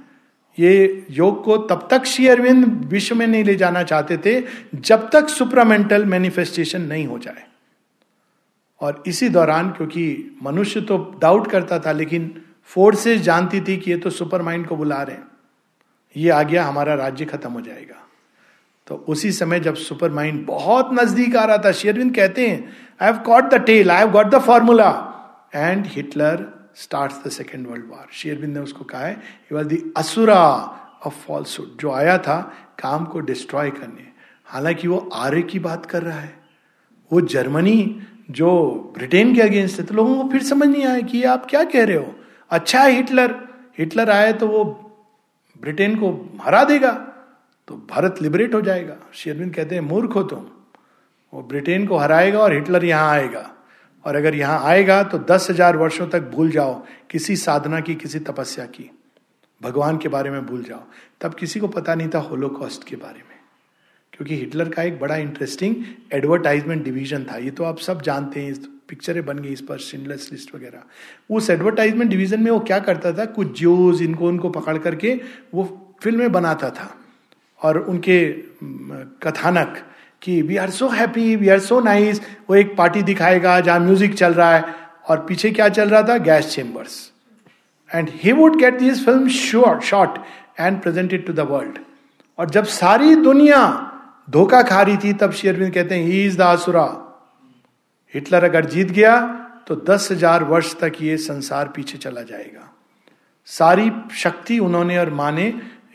ये योग को तब तक श्री अरविंद विश्व में नहीं ले जाना चाहते थे, जब तक सुप्रामेंटल मैनिफेस्टेशन नहीं हो जाए। और इसी दौरान, क्योंकि मनुष्य तो डाउट करता था, लेकिन फोर्सेस जानती थी कि ये तो सुपर माइंड को बुला रहे हैं। ये आ गया हमारा राज्य खत्म हो जाएगा। तो उसी समय जब सुपर माइंड बहुत नज़दीक आ रहा था शेरविंद कहते हैं I have got the tail I have got the formula and Hitler start the second world war शेरविंद ने उसको कहा है was the asura of falsehood जो आया था काम को डिस्ट्रॉय करने। हालाँकि वो आर्य की बात कर रहा है। वो जर्मनी, जो ब्रिटेन के अगेंस्ट है तो लोगों को फिर समझ नहीं आया कि आप क्या कह रहे हो। अच्छा है हिटलर। हिटलर आए तो वो ब्रिटेन को हरा देगा तो भारत लिबरेट हो जाएगा। शेरविंद कहते हैं, मूर्ख हो तुम। वो ब्रिटेन को हराएगा और हिटलर यहाँ आएगा। और अगर यहाँ आएगा तो दस हज़ार वर्षों तक भूल जाओ। किसी साधना की, किसी तपस्या की। भगवान के बारे में भूल जाओ। तब किसी को पता नहीं था होलोकॉस्ट के बारे में। क्योंकि हिटलर का एक बड़ा इंटरेस्टिंग एडवर्टाइजमेंट डिवीज़न था। ये तो आप सब जानते हैं। पिक्चरें बन गई इस पर शिंडलर्स लिस्ट वगैरह। उस एडवर्टाइजमेंट डिवीज़न में वो क्या करता था? कुछ ज्यूज, इनको उनको पकड़ करके वो फ़िल्में बनाता था। और उनके कथानक कि we are so happy we are so nice वो एक पार्टी दिखाएगा जहाँ म्यूज़िक चल रहा है। और पीछे क्या चल रहा था? Gas chambers and he would get this film sure short and presented to the world और जब सारी दुनिया धोखा खा रही थी, तब शेरविंद कहते हैं he is the asura Hitler अगर जीत गया तो दस हज़ार वर्ष तक ये संसार पीछे चला जाएगा। सारी शक्ति उन्होंने और माँ ने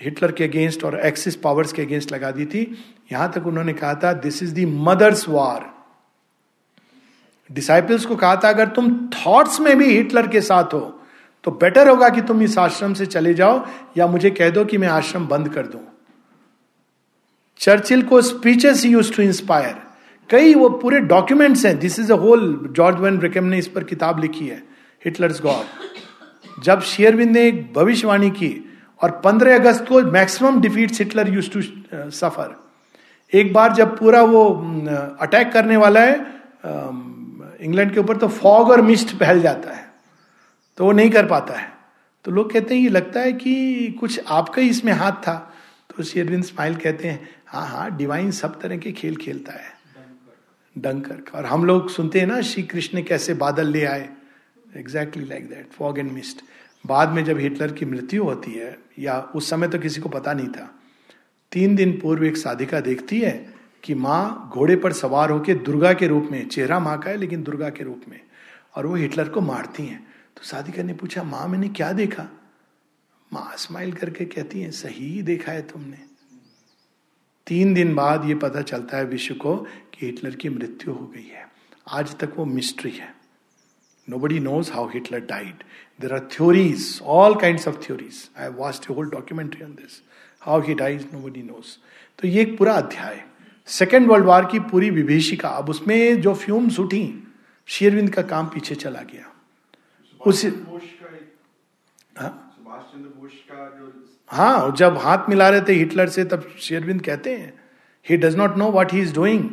हिटलर के अगेंस्ट और एक्सिस पावर्स के अगेंस्ट लगा दी थी। यहाँ तक उन्होंने कहा था this is the Mother's war disciples को कहा था, अगर तुम थॉट्स में भी हिटलर के साथ हो तो बेटर होगा कि तुम इस आश्रम से चले जाओ, या मुझे कह दो कि मैं आश्रम बंद कर दूँ. चर्चिल को स्पीचेस यूज़ टू इंस्पायर कई वो पूरे डॉक्यूमेंट्स हैं। This is a whole George Van Vrekhem ने इस पर किताब लिखी है हिटलर्स गॉड जब शेयरविंद ने एक भविष्यवाणी की और 15 अगस्त को maximum defeat Hitler use to suffer एक बार जब पूरा वो अटैक uh, करने वाला है इंग्लैंड के ऊपर तो फॉग और मिस्ट फैल जाता है। तो वो नहीं कर पाता है। तो लोग कहते हैं ये लगता है कि कुछ आपका ही इसमें हाथ था। तो शेरविंद स्माइल कहते हैं हाँ हाँ डिवाइन सब तरह के खेल खेलता है। डंकर और हम लोग सुनते हैं ना, श्री कृष्ण कैसे बादल ले आए। Exactly like that fog and mist बाद में जब हिटलर की मृत्यु होती है, या उस समय तो किसी को पता नहीं था, तीन दिन पूर्व एक साधिका देखती है कि माँ घोड़े पर सवार होकर दुर्गा के रूप में, चेहरा माँ का है, लेकिन दुर्गा के रूप में, और वो हिटलर को मारती हैं। तो साधिका ने पूछा, माँ, मैंने क्या देखा? माँ स्माइल करके कहती है, सही देखा है तुमने। तीन दिन बाद ये पता चलता है विश्व को कि हिटलर की मृत्यु हो गई है। आज तक वो मिस्ट्री है। Nobody knows how Hitler died there are theories all kind of theories I watch whole documentary on this how he dies nobody knows तो ये एक पूरा अध्याय सेकेंड वर्ल्ड वार की पूरी विभीषिका अब उसमें जो फ्यूम्स उठी शेरविंद का काम पीछे चला गया। उस हाँ? हाँ जब हाथ मिला रहे थे हिटलर से तब शेरविंद कहते हैं he does not know what he is doing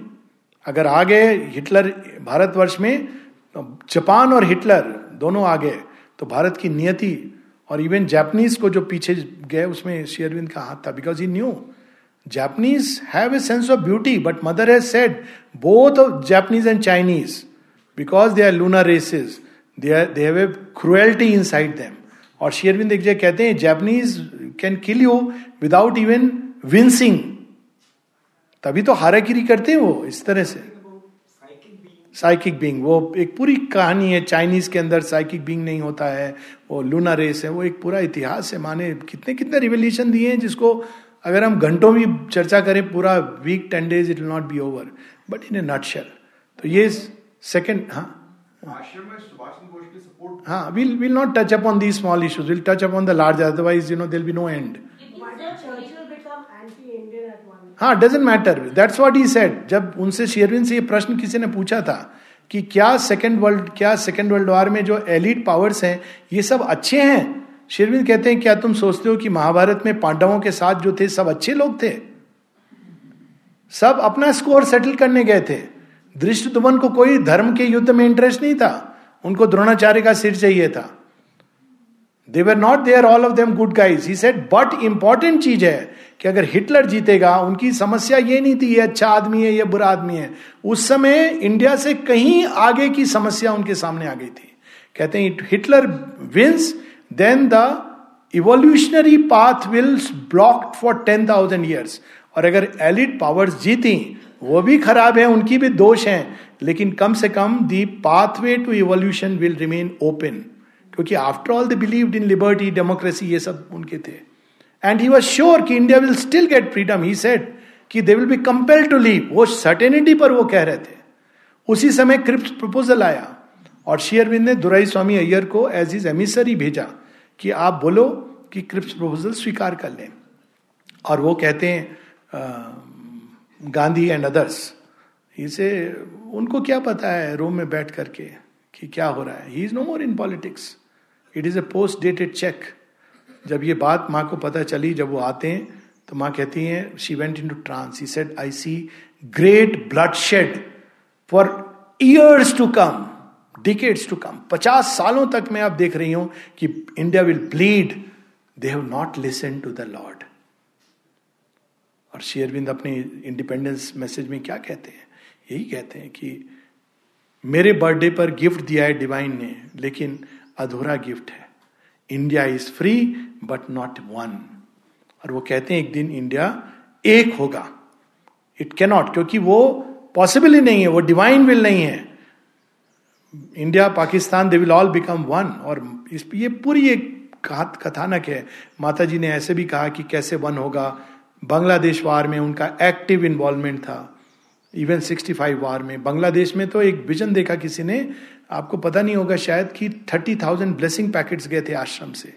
अगर आ गए हिटलर भारतवर्ष में जापान और हिटलर दोनों आ गए तो भारत की नियति और इवन जापानीज को जो पीछे गए, उसमें शेयरविंद का हाथ था। Because he knew Japanese have a sense of beauty but mother has said both of Japanese and Chinese because they are lunar races they have a cruelty inside them और शेयरविंद एक जगह कहते हैं Japanese can kill you without even wincing तभी तो हारागिरी करते हैं वो इस तरह से। साइकिक बींग वो एक पूरी कहानी है चाइनीज़ के अंदर साइकिक बींग नहीं होता है वो लूना रेस है वो एक पूरा इतिहास है माने कितने कितने रिवोल्यूशन दिए हैं जिसको अगर हम घंटों भी चर्चा करें पूरा week ten days it will not be over but in A nut shell तो ये सेकेंड हाँ। हाँ will will not touch upon the small issues will touch upon the large otherwise you know there'll be no end हाँ doesn't matter that's what he set जब उनसे शेयरविन से ये प्रश्न किसी ने पूछा था कि क्या सेकेंड वर्ल्ड क्या सेकेंड वर्ल्ड वॉर में जो एलिट पावर्स हैं, ये सब अच्छे हैं? शेरविंद कहते हैं, क्या तुम सोचते हो कि महाभारत में पांडवों के साथ जो थे, सब अच्छे लोग थे? सब अपना स्कोर सेटल करने गए थे। दृष्ट तुमन को कोई धर्म के युद्ध में इंटरेस्ट नहीं था। उनको द्रोणाचार्य का सिर चाहिए था। They were not there all of them good guys he said but important चीज़ है कि अगर हिटलर जीतेगा, उनकी समस्या ये नहीं थी, ये अच्छा आदमी है, ये बुरा आदमी है। उस समय इंडिया से कहीं आगे की समस्या उनके सामने आ गई थी। कहते हैं, Hitler wins then the evolutionary path will blocked for ten thousand years और अगर एलिट पावर्स जीती, वो भी खराब है, उनकी भी दोष हैं, लेकिन कम से कम the pathway to evolution will remain open क्योंकि after all they believe in liberty democracy ये सब उनके थे। एंड ही वॉज़ श्योर कि India will still get freedom he said कि they will be compel to leave वो certainty पर वो कह रहे थे। उसी समय क्रिप्ट प्रपोजल आया और शेयरविंद ने दुराई स्वामी अय्यर को एज इज़ एमिसरी भेजा कि आप बोलो कि क्रिप्स प्रपोजल स्वीकार कर लें। और वो कहते हैं गांधी एंड अदर्स इसे उनको क्या पता है रोम में बैठ करके कि क्या हो रहा है। He is no more in politics it is a post dated cheque जब ये बात माँ को पता चली, जब वो आते हैं तो माँ कहती हैं she went into trance he said I see great bloodshed for years to come decades to come पचास सालों तक मैं आप देख रही हूँ कि India will bleed they have not listen to the Lord और शेयरविंद अपने इंडिपेंडेंस मैसेज में क्या कहते हैं? यही कहते हैं कि, मेरे बर्थडे पर गिफ्ट दिया है डिवाइन ने, लेकिन अधूरा गिफ्ट है. India is free but not one और वो कहते हैं, एक दिन इंडिया एक होगा। इट कैनॉट क्योंकि वो पॉसिबल ही नहीं है, वो डिवाइन विल नहीं है। India, Pakistan they will all become one और इस, ये पूरी एक कथानक है। माता जी ने ऐसे भी कहा कि कैसे वन होगा। बांग्लादेश वार में उनका एक्टिव इन्वॉल्वमेंट था। इवन 65 वार में। बांग्लादेश में तो एक विजन देखा किसी ने। आपको पता नहीं होगा, शायद कि थर्टी थाउज़ेंड ब्लेसिंग पैकेट्स गए थे आश्रम से।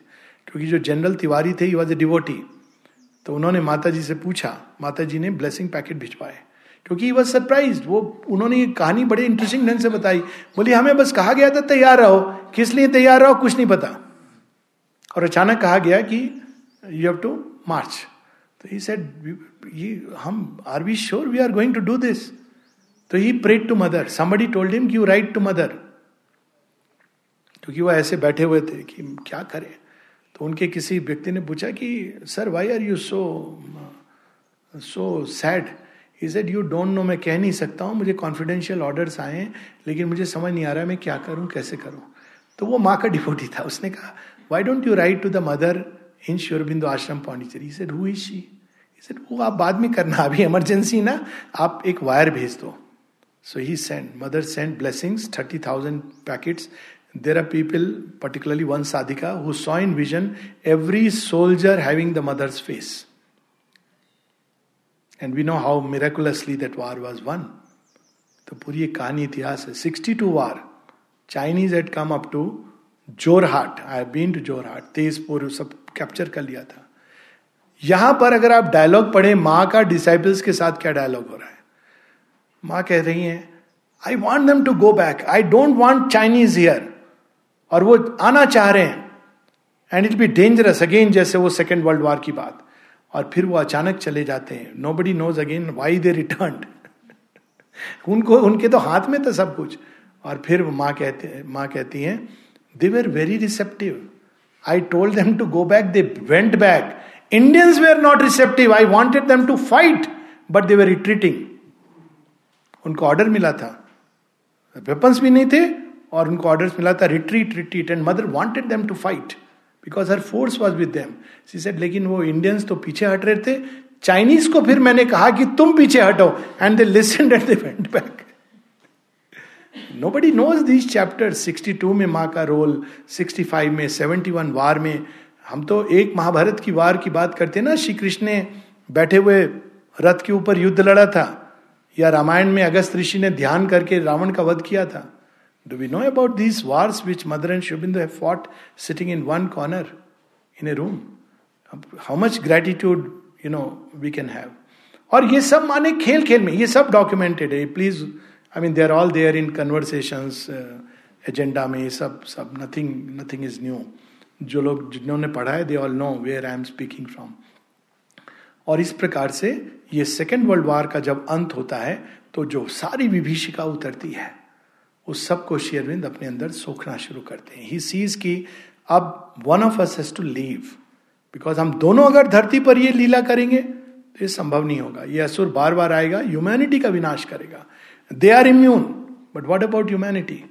क्योंकि जो जनरल तिवारी थे वॉज़ ए डिवोटी तो उन्होंने माता जी से पूछा माता जी ने ब्लेसिंग पैकेट भिजवाए। क्योंकि वह सरप्राइज़ वो, उन्होंने ये कहानी बड़े इंटरेस्टिंग ढंग से बताई। बोली, हमें बस कहा गया था, तैयार रहो। किस लिए तैयार रहो, कुछ नहीं पता। और अचानक कहा गया कि यू हैव टू मार्च तो ही सेड ये, हम are we sure we are going to do this तो he prayed to Mother somebody told him कि यू राइट टू मदर क्योंकि वो ऐसे बैठे हुए थे कि, क्या करें? तो उनके किसी व्यक्ति ने पूछा कि, sir why are you so so sad he said you don't know मैं कह नहीं सकता हूँ, मुझे कॉन्फिडेंशियल ऑर्डर्स आए हैं, लेकिन मुझे समझ नहीं आ रहा है मैं क्या करूँ, कैसे करूँ? तो वो माँ का डिपोटी था, उसने कहा why don't you write to the Mother in Sri Aurobindo आश्रम Pondicherry said who is she said वो आप बाद में करना, अभी इमरजेंसी ना, आप एक वायर भेज दो. So he send Mother send blessings thirty thousand packets there are people, particularly one sadhika, who saw in vision every soldier having the mother's face. And we know how miraculously that war was won तो पूरी एक कहानी इतिहास है। Sixty two war Chinese had come up to Jorhat I been to Jorhat Tezpur सब capture कर लिया था। यहाँ पर अगर आप डायलॉग पढ़े माँ का डिसाइपल्स के साथ क्या डायलॉग हो रहा है? माँ कह रही है I want them to go back I don't want Chinese here और वो आना चाह रहे हैं। And it be dangerous again जैसे वो सेकेंड वर्ल्ड वॉर की बात। और फिर वो अचानक चले जाते हैं। Nobody knows again why they return उनको, उनके तो हाथ में था सब कुछ। और फिर माँ कहते, माँ कहती हैं they were very receptive I told them to go back they went back Indians we are not receptive I wanted them to fight but they were retreating उनको ऑर्डर मिला था। वेपन्स भी नहीं थे और उनको ऑर्डर मिला था retreat retreat and Mother wanted them to fight because her force was with them she said लेकिन वो इंडियंस तो पीछे हट रहे थे। चाइनीज़ को फिर मैंने कहा कि तुम पीछे हटो and they listen and they went back nobody knows this chapter 62 में माँ का रोल 65 में 71 वार में। हम तो एक महाभारत की वार की बात करते ना श्री कृष्ण ने बैठे हुए रथ के ऊपर युद्ध लड़ा था। या रामायण में अगस्त ऋषि ने ध्यान करके रावण का वध किया था। Do we know about these wars which Mother and Shubindu have fought sitting in one corner in a room? How much gratitude, you know, we can have. और ये सब माने खेल खेल में ये सब डॉक्यूमेंटेड है please I mean they are all there in conversations Agenda में ये सब सब नथिंग नथिंग इज़ न्यू जो लोग जिन्होंने पढ़ा है they all know where I am speaking from और इस प्रकार से ये सेकेंड वर्ल्ड वार का जब अंत होता है तो जो सारी विभीषिका उतरती है उस सबको शेयरविंद अपने अंदर सोखना शुरू करते हैं। ही सीज की अब one of us has to leave because हम दोनों अगर धरती पर ये लीला करेंगे तो ये संभव नहीं होगा। ये असुर बार बार आएगा ह्यूमैनिटी का विनाश करेगा। They are immune but what about humanity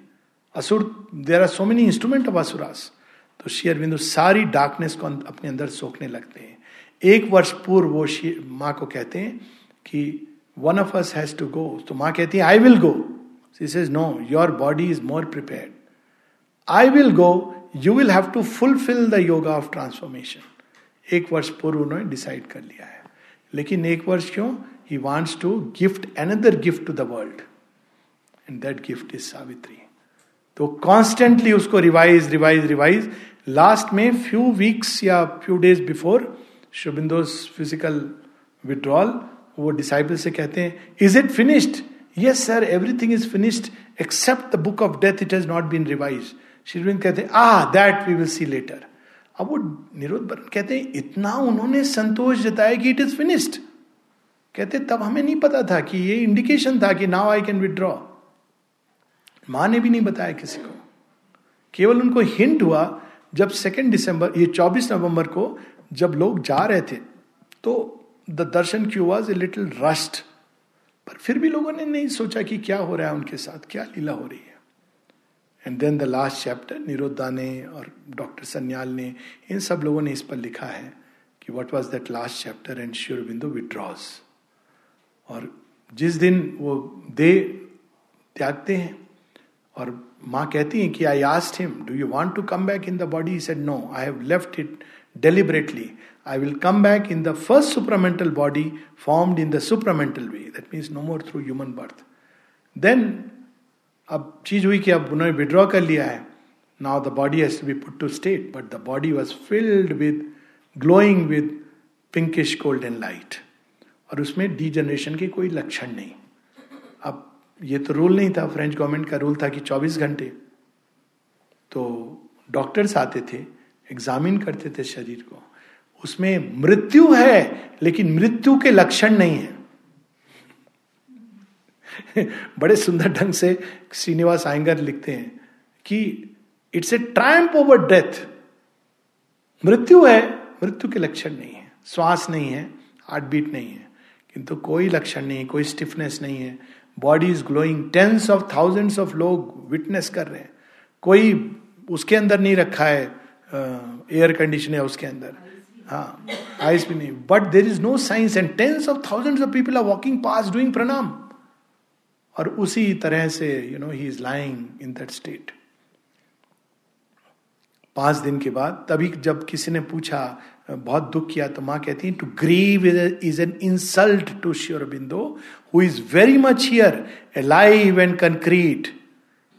asura there are so many instrument of asuras तो शेयर सारी डार्कनेस को अपने अंदर सोखने लगते हैं। एक वर्ष पूर्व वो माँ को कहते हैं कि one of us has to go तो माँ कहती है I will go She says, No, your body is more prepared. I will go, you will have to fulfill the yoga of transformation. एक वर्ष पूर्व उन्होंने डिसाइड कर लिया है। लेकिन एक वर्ष क्यों? He wants to gift another gift to the world and that gift is Savitri तो कॉन्स्टेंटली उसको रिवाइज रिवाइज रिवाइज लास्ट में फ्यू वीक्स या few days before शुभिंदोज physical withdrawal वो डिसाइबल से कहते हैं is it finished yes sir everything is finished except the book of death it has not been revise श्रीविंद कहते हैं ah that we will see later अब वो निरुद्ध कहते हैं, इतना उन्होंने संतोष जताया कि इट इज़ फिनिश्ड कहते, तब हमें नहीं पता था कि ये इंडिकेशन था कि नाउ आई कैन विड्रॉ माँ ने भी नहीं बताया किसी को। केवल उनको हिंट हुआ, जब सेकेंड दिसंबर ये 24 नवंबर को जब लोग जा रहे थे तो the darshan queue was a little rust पर फिर भी लोगों ने नहीं सोचा कि क्या हो रहा है उनके साथ, क्या लीला हो रही है। And then the last chapter Nirodha ने और डॉक्टर सन्याल ने, इन सब लोगों ने इस पर लिखा है कि what was that last chapter and Sri Aurobindo withdraws और जिस दिन वो दे त्यागते हैं और माँ कहती हैं कि I asked him do you want to come back in the body said no I have left it deliberately I will come back in the first supramental body formed in the supramental way that means no more through human birth then अब चीज़ हुई कि अब उन्होंने withdraw कर लिया है। Now the body has be put to state but the body was filled with glowing with pinkish golden light और उसमें डीजनरेशन के कोई लक्षण नहीं। अब ये तो रूल नहीं था फ्रेंच गवर्नमेंट का रूल था कि 24 घंटे। तो डॉक्टर्स आते थे एग्जामिन करते थे शरीर को। उसमें मृत्यु है, लेकिन मृत्यु के लक्षण नहीं है। बड़े सुंदर ढंग से श्रीनिवास आयंगर लिखते हैं कि it's a triumph over death मृत्यु है, मृत्यु के लक्षण नहीं है। श्वास नहीं है हार्ट बीट नहीं है। किंतु कोई लक्षण नहीं है, कोई स्टिफनेस नहीं है। Body is glowing tens of thousands of लोग विटनेस कर रहे हैं। कोई उसके अंदर नहीं रखा है एयर कंडीशन है उसके अंदर। हाँ आइस भी नहीं। But there is no science and tens of thousands of people are walking past doing प्रणाम और उसी तरह से you know he is lying in that state पाँच दिन के बाद, तभी जब किसी ने पूछा, बहुत दुख किया तो माँ कहती है to grieve is an insult to Sri Aurobindo who is very much here alive and concrete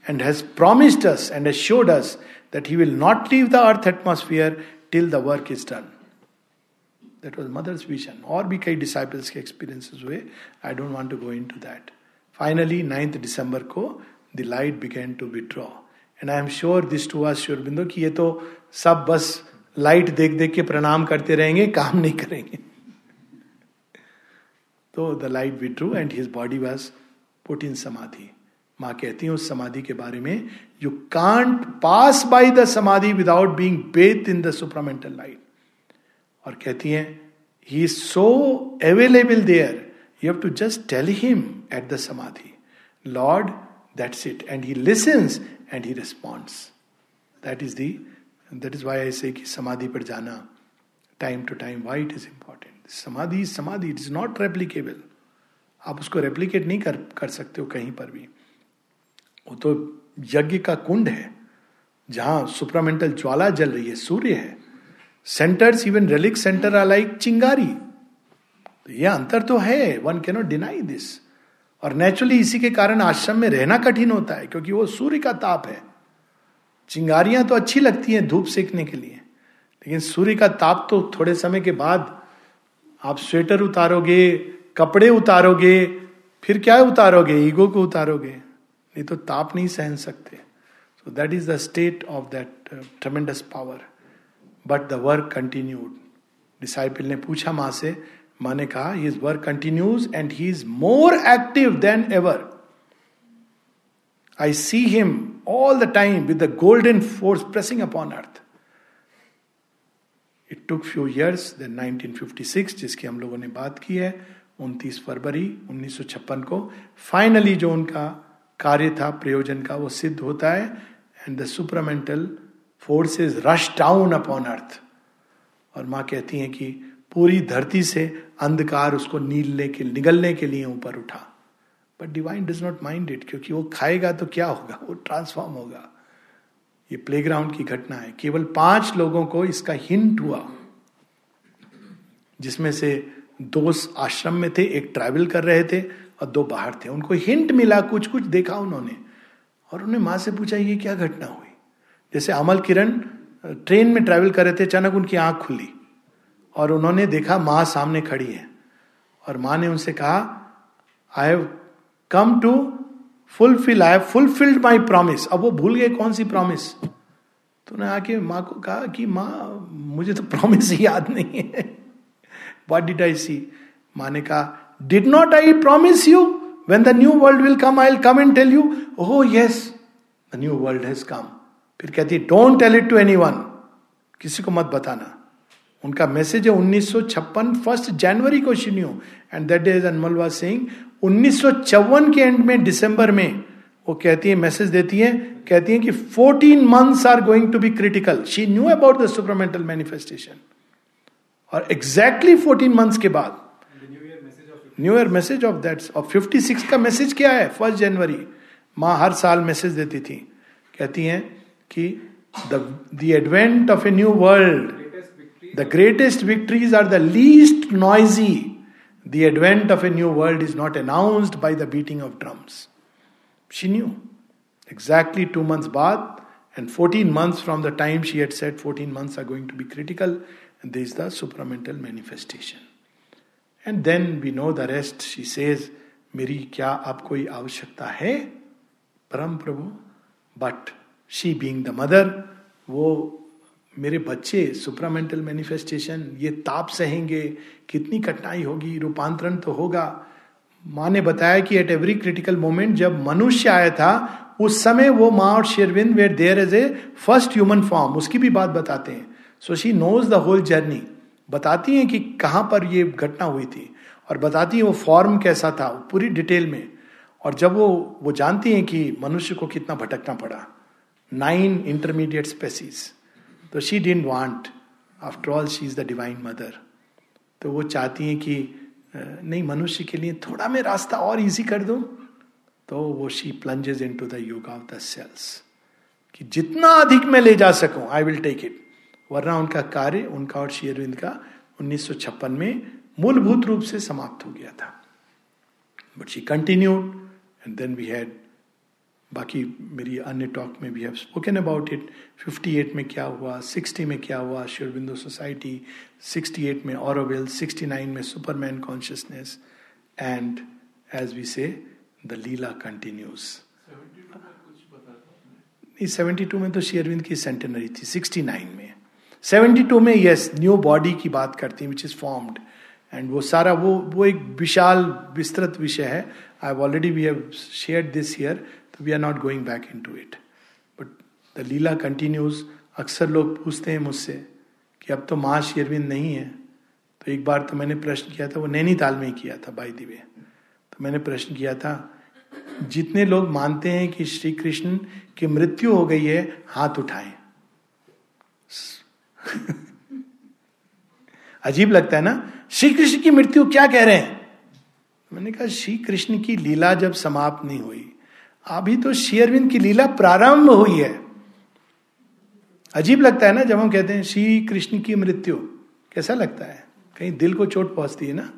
and has promised us and assured us that he will not leave the earth atmosphere till the work is done that was mother's vision और भी कई disciples के experiences हुए. I don't want to go into that finally ninth दिसंबर को the light began to withdraw and I am sure this to आज श्योर बिंदो, कि ये तो सब बस लाइट देख देख के प्रणाम करते रहेंगे, काम नहीं करेंगे। तो the light withdrew and his body was put in samadhi. माँ कहती है, उस समाधि के बारे में you can't pass by the samadhi without being bathed in the supramental light और कहती हैं he is so available there you have to just tell him at the samadhi lord that's it and he listens and he responds that is the that is why I say कि समाधि पर जाना time to time why it is important samadhi samadhi it is not replicable आप उसको replicate नहीं कर कर सकते हो कहीं पर भी। वो तो यज्ञ का कुंड है, जहाँ सुपरामेंटल ज्वाला जल रही है, सूर्य है। Centres even relic centre are like चिंगारी तो ये अंतर तो है वन कैनॉट डिनाई दिस और नेचुरली इसी के कारण आश्रम में रहना कठिन होता है, क्योंकि वो सूर्य का ताप है। चिंगारियाँ तो अच्छी लगती हैं धूप सेकने के लिए, लेकिन सूर्य का ताप तो थोड़े समय के बाद आप स्वेटर उतारोगे, कपड़े उतारोगे, फिर क्या उतारोगे? ईगो को उतारोगे। नहीं तो ताप नहीं सहन सकते। So that is the state of that tremendous power but the work continued disciple ने पूछा माँ से, माँ ने कहा his work continues and he is more active than ever I see him all the time with the golden force pressing upon earth it took few years then 1956 जिसकी हम लोगों ने बात की है 29 फरवरी 1956 को फाइनली जो उनका कार्य था, प्रयोजन का, वो सिद्ध होता है and the supramental forces rush down upon earth और माँ कहती हैं कि पूरी धरती से अंधकार उसको नीलने के, निगलने के लिए ऊपर उठा। But divine does not mind it क्योंकि वो खाएगा तो क्या होगा? वो ट्रांसफॉर्म होगा। ये प्लेग्राउंड की घटना है। केवल पाँच लोगों को इसका हिंट हुआ, जिसमें से दो आश्रम में थे, एक ट्रैवल कर रहे थे और दो बाहर थे। उनको हिंट मिला कुछ कुछ देखा उन्होंने। और उन्हें माँ से पूछा, ये क्या घटना हुई? जैसे अमल किरण ट्रेन में ट्रैवल कर रहे थे, अचानक उनकी आँख खुली और उन्होंने देखा माँ सामने खड़ी है। और माँ ने उनसे कहा I have come to fulfil I have fulfilled my promise अब वो भूल गए कौन सी प्रॉमिस तो उन्हें आके माँ को कहा कि, माँ, मुझे तो प्रॉमिस ही याद नहीं है। वॉट डिड आई सी माँ ने कहा did not I promise you when the new world will come I come and tell you oh yes the new world has come फिर कहती don't tell it to any किसी को मत बताना। उनका मैसेज है 1956 फ़र्स्ट जनवरी को she knew and that day is Amal was saying उन्नीस के एंड में दिसंबर में, वो कहती है मैसेज देती है, कहती है कि 14 months are going to be critical she knew about the supramental manifestation और एग्जैक्टली फोर्टीन 14 मंथ्स के बाद new year message of that और 56 का मैसेज क्या है? फ़र्स्ट जनवरी माँ हर साल मैसेज देती थी। कहती हैं कि the advent of a new world the greatest victories are the least noisy the advent of a new world is not announced by the beating of drums she knew exactly two months बाद and fourteen months from the time she had set fourteen months are going to be critical and this is the supramental manifestation and then we know the rest she says मेरी क्या अब कोई आवश्यकता है परम प्रभु but she being the mother वो मेरे बच्चे सुप्रामेंटल मैनिफेस्टेशन ये ताप सहेंगे, कितनी कठिनाई होगी, रूपांतरण तो होगा। माँ ने बताया कि एट एवरी क्रिटिकल मोमेंट जब मनुष्य आया था, उस समय वो माँ और Sri Aurobindo were there as a first human form उसकी भी बात बताते हैं। So she knows the whole journey बताती हैं कि कहाँ पर ये घटना हुई थी, और बताती हैं वो फॉर्म कैसा था, पूरी डिटेल में। और जब वो वो जानती हैं कि मनुष्य को कितना भटकना पड़ा। नाइन इंटरमीडिएट स्पेसीज तो she didn't want after all she is the divine mother तो वो चाहती हैं कि नहीं, मनुष्य के लिए थोड़ा मैं रास्ता और इजी कर दूँ। तो वो she plunges into the yoga of the cells कि जितना अधिक मैं ले जा सकूँ आई विल टेक इट वरना उनका कार्य, उनका और शेरविंद का 1956 में मूलभूत रूप से समाप्त हो गया था। But she continued and then we had बाकी मेरी अन्य टॉक में भी हैव स्पोकन अबाउट इट 58 में क्या हुआ? 60 में क्या हुआ? शेरबिंदो सोसाइटी 68 में ऑरोवेल 69 में superman consciousness and as we say the lila continues seventy two में तो शेयरविंद की सेंटेनरी थी 69 में. 72 में यस न्यू बॉडी की बात करती हैं विच इज़ फॉर्म्ड एंड वो सारा, वो वो एक विशाल, विस्तृत विषय है. I already we have share this year we are not going back into it but the lila continues अक्सर लोग पूछते हैं मुझसे कि अब तो माँ शेरविंद नहीं है तो एक बार तो मैंने प्रश्न किया था वो नैनीताल में किया था बाई दिवे तो मैंने प्रश्न किया था जितने लोग मानते हैं कि श्री कृष्ण की मृत्यु हो गई है हाथ उठाएँ अजीब लगता है ना श्री कृष्ण की मृत्यु क्या कह रहे हैं मैंने कहा श्री कृष्ण की लीला जब समाप्त नहीं हुई अभी तो शेयरविंद की लीला प्रारंभ हुई है। अजीब लगता है ना जब हम कहते हैं, श्री कृष्ण की मृत्यु। कैसा लगता है? कहीं दिल को चोट पहुँचती है ना?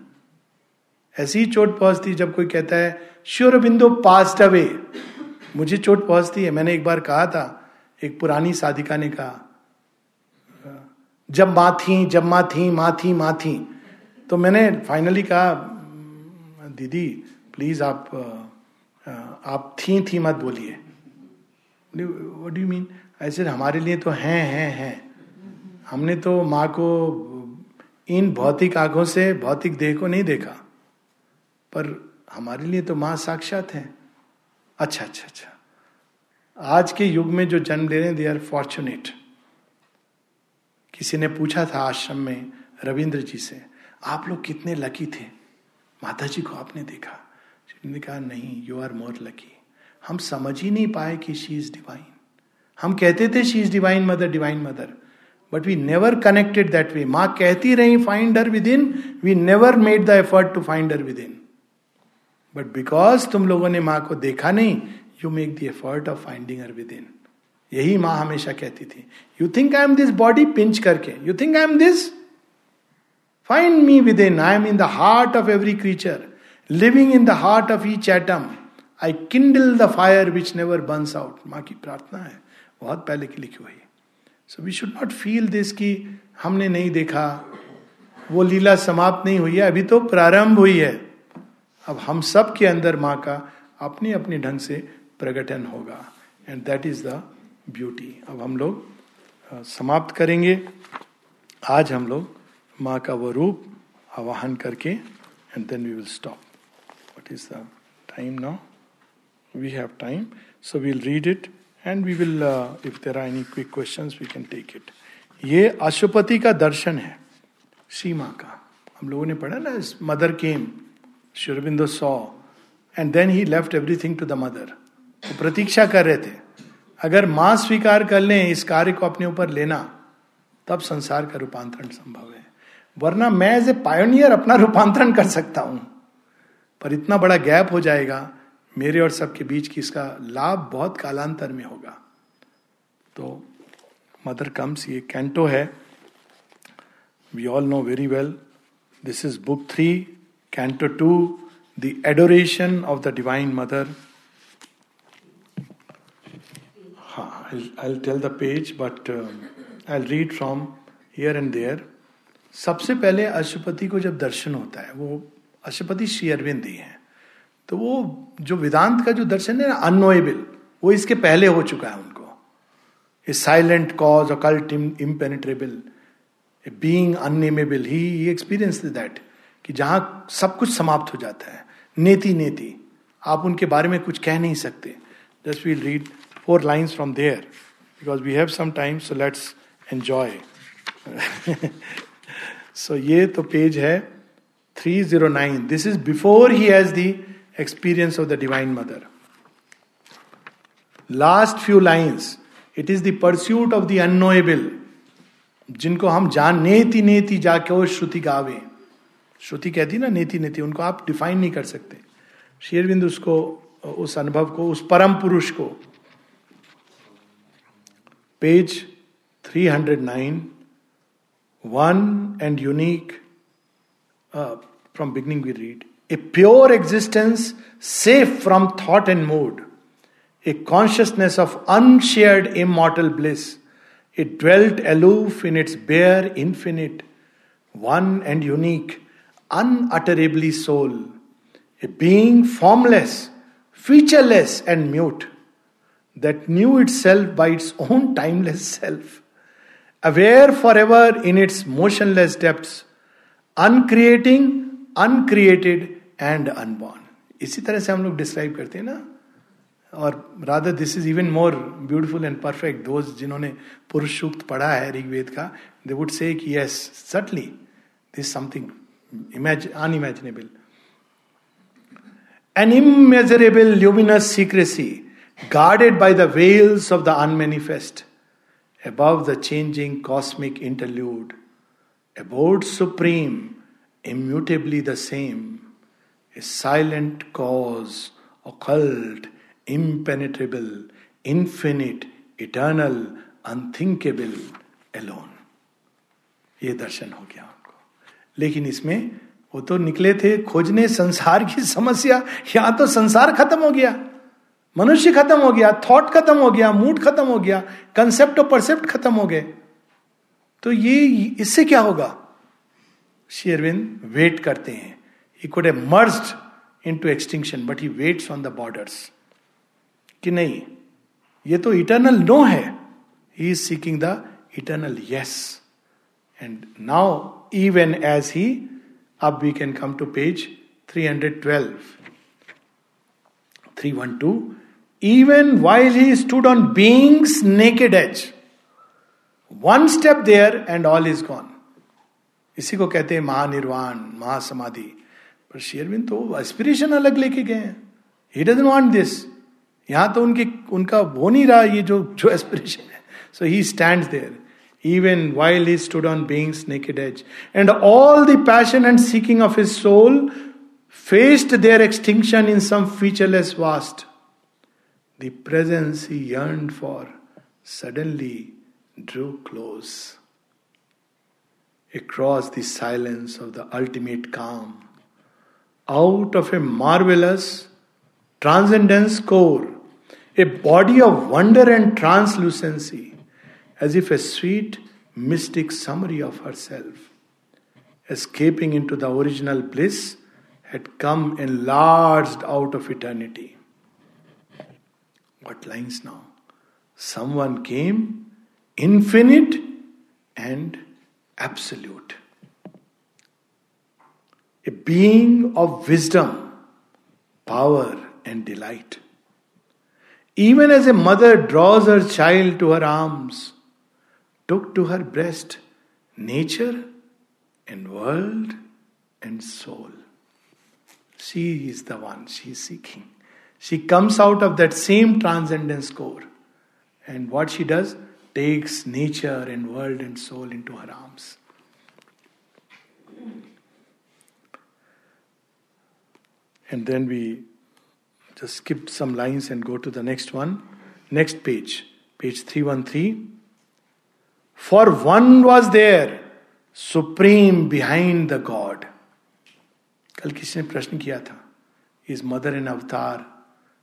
ऐसी ही चोट पहुँचती जब कोई कहता है श्योर बिंदु पास्ट अवे मुझे चोट पहुँचती है। मैंने एक बार कहा था, एक पुरानी साधिका ने कहा, जब माँ थी, जब माँ थी माँ थी माँ थी। तो मैंने फाइनली कहा, दीदी प्लीज़ आप आप थी थी मत बोलिए। वट यू मीन ऐसे हमारे लिए तो हैं हैं हैं। हमने तो माँ को इन भौतिक आँखों से, भौतिक देह को नहीं देखा। पर हमारे लिए तो माँ साक्षात है। अच्छा अच्छा अच्छा। आज के युग में जो जन्म ले रहे हैं दे आर फॉर्चुनेट किसी ने पूछा था आश्रम में रविंद्र जी से, आप लोग कितने लकी थे? माता जी को आपने देखा। ने कहा, नहीं यू आर मोर लकी हम समझ ही नहीं पाए कि शी इज़ डिवाइन हम कहते थे she is divine mother divine mother but we never connected that way माँ कहती रही find her within we never made the effort to find her within but because तुम लोगों ने माँ को देखा नहीं you make the effort of finding her within यही माँ हमेशा कहती थी। You think I am this body pinch करके. You think I am this find me within I am in the heart of every creature living in the heart of each atom I kindle the fire which never burns out माँ की प्रार्थना है। बहुत पहले की लिखी हुई। So we should not feel this कि हमने नहीं देखा। वो लीला समाप्त नहीं हुई है, अभी तो प्रारंभ हुई है। अब हम सब के अंदर माँ का अपने अपने ढंग से प्रकटन होगा। And that is the beauty अब हम लोग समाप्त करेंगे। आज हम लोग माँ का वो रूप आवाहन करके and then we will stop what is the time now we have time so we'll read it and we will if there are any quick question we can take it ये अशुपति का दर्शन है श्री माँ का। हम लोगों ने पढ़ा ना mother came, Sri Aurobindo saw and then he left everything to the mother वो प्रतीक्षा कर रहे थे, अगर माँ स्वीकार कर लें इस कार्य को अपने ऊपर लेना, तब संसार का रूपांतरण संभव है। वरना मैं एज ए पायोनियर अपना रूपांतरण कर सकता हूँ। पर इतना बड़ा गैप हो जाएगा, मेरे और सबके बीच की इसका लाभ बहुत कालांतर में होगा। तो मदर कम्स, ये कैंटो है। We all know very well this is book three canto two the adoration of the divine mother हाँ I tell the page but I read from here and there सबसे पहले अशुपति को जब दर्शन होता है, वो अशुपति श्री अरविंद ही है। तो वो जो वेदांत का जो दर्शन है ना अनोएबल वो इसके पहले हो चुका है उनको। A silent cause occult impenetrable a being unnameable he experience that कि जहाँ सब कुछ समाप्त हो जाता है। नेति नेति, आप उनके बारे में कुछ कह नहीं सकते। Just we'll read four lines from there because we have some time so let's enjoy so ये तो पेज है। 309 this is before he has the experience of the divine mother last few lines it is the pursuit of the unknowable जिनको हम जान नेति नेति जाके वो श्रुति गावे। श्रुति कहती ना नेति नेति उनको आप डिफाइन नहीं कर सकते। शेरविंद उसको उस अनुभव को उस परम पुरुष को। Page 309 one and unique, uh, From beginning we read. A pure existence safe from thought and mood, a consciousness of unshared immortal bliss. It dwelt aloof in its bare infinite, one and unique, unutterably soul, a being formless, featureless, and mute, that knew itself by its own timeless self, aware forever in its motionless depths, uncreating uncreated and unborn इसी तरह से हम लोग describe करते हैं ना? और rather this is even more beautiful and perfect those जिन्होंने पुरुष सूक्त पढ़ा है ऋग्वेद का they would say yes subtly this something unimaginable an immeasurable luminous secrecy guarded by the veils of the unmanifest above the changing cosmic interlude, abode supreme, immutably the same, a silent cause, occult, impenetrable, infinite, eternal, unthinkable, alone. ये दर्शन हो गया उनको। लेकिन इसमें वो तो निकले थे खोजने संसार की समस्या। यहाँ तो संसार खत्म हो गया। मनुष्य खत्म हो गया थॉट खत्म हो गया मूड खत्म हो गया कंसेप्ट और परसेप्ट खत्म हो गए। तो ये इससे क्या होगा? शेयरविंद वेट करते हैं he could a merge into extinction but he waits on the borders कि नहीं, ये तो इटर्नल नो है he is seeking the eternal yes and now even as he अब we can come to page 312 312 even while he stood on being's naked edge. One step there and all is gone. इसी को कहते हैं महानिर्वाण, महासमाधि। पर शेयरविन तो aspiration अलग लेके गए हैं। ही डजन वॉन्ट दिस यहाँ तो उनके, उनका वो नहीं रहा ये जो जो एस्पिरेशन है। So he stand there even while he stood on being's naked edge and all the passion and seeking of his soul faced their extinction in some futureless vast the presence he yearned for suddenly drew close Across the silence of the ultimate calm, out of a marvelous transcendence core, a body of wonder and translucency, as if a sweet mystic summary of herself, escaping into the original bliss, had come enlarged out of eternity. What lines now? Someone came, infinite and absolute. A being of wisdom, power, and delight. Even as a mother draws her child to her arms, took to her breast nature and world and soul. She is the one she is seeking. She comes out of that same transcendence core. And what she does, takes nature and world and soul into her arms. And then we just skip some lines and go to the next one. Next page, page three one three four one was there supreme behind the god कल किसी ने प्रश्न किया था is mother in अवतार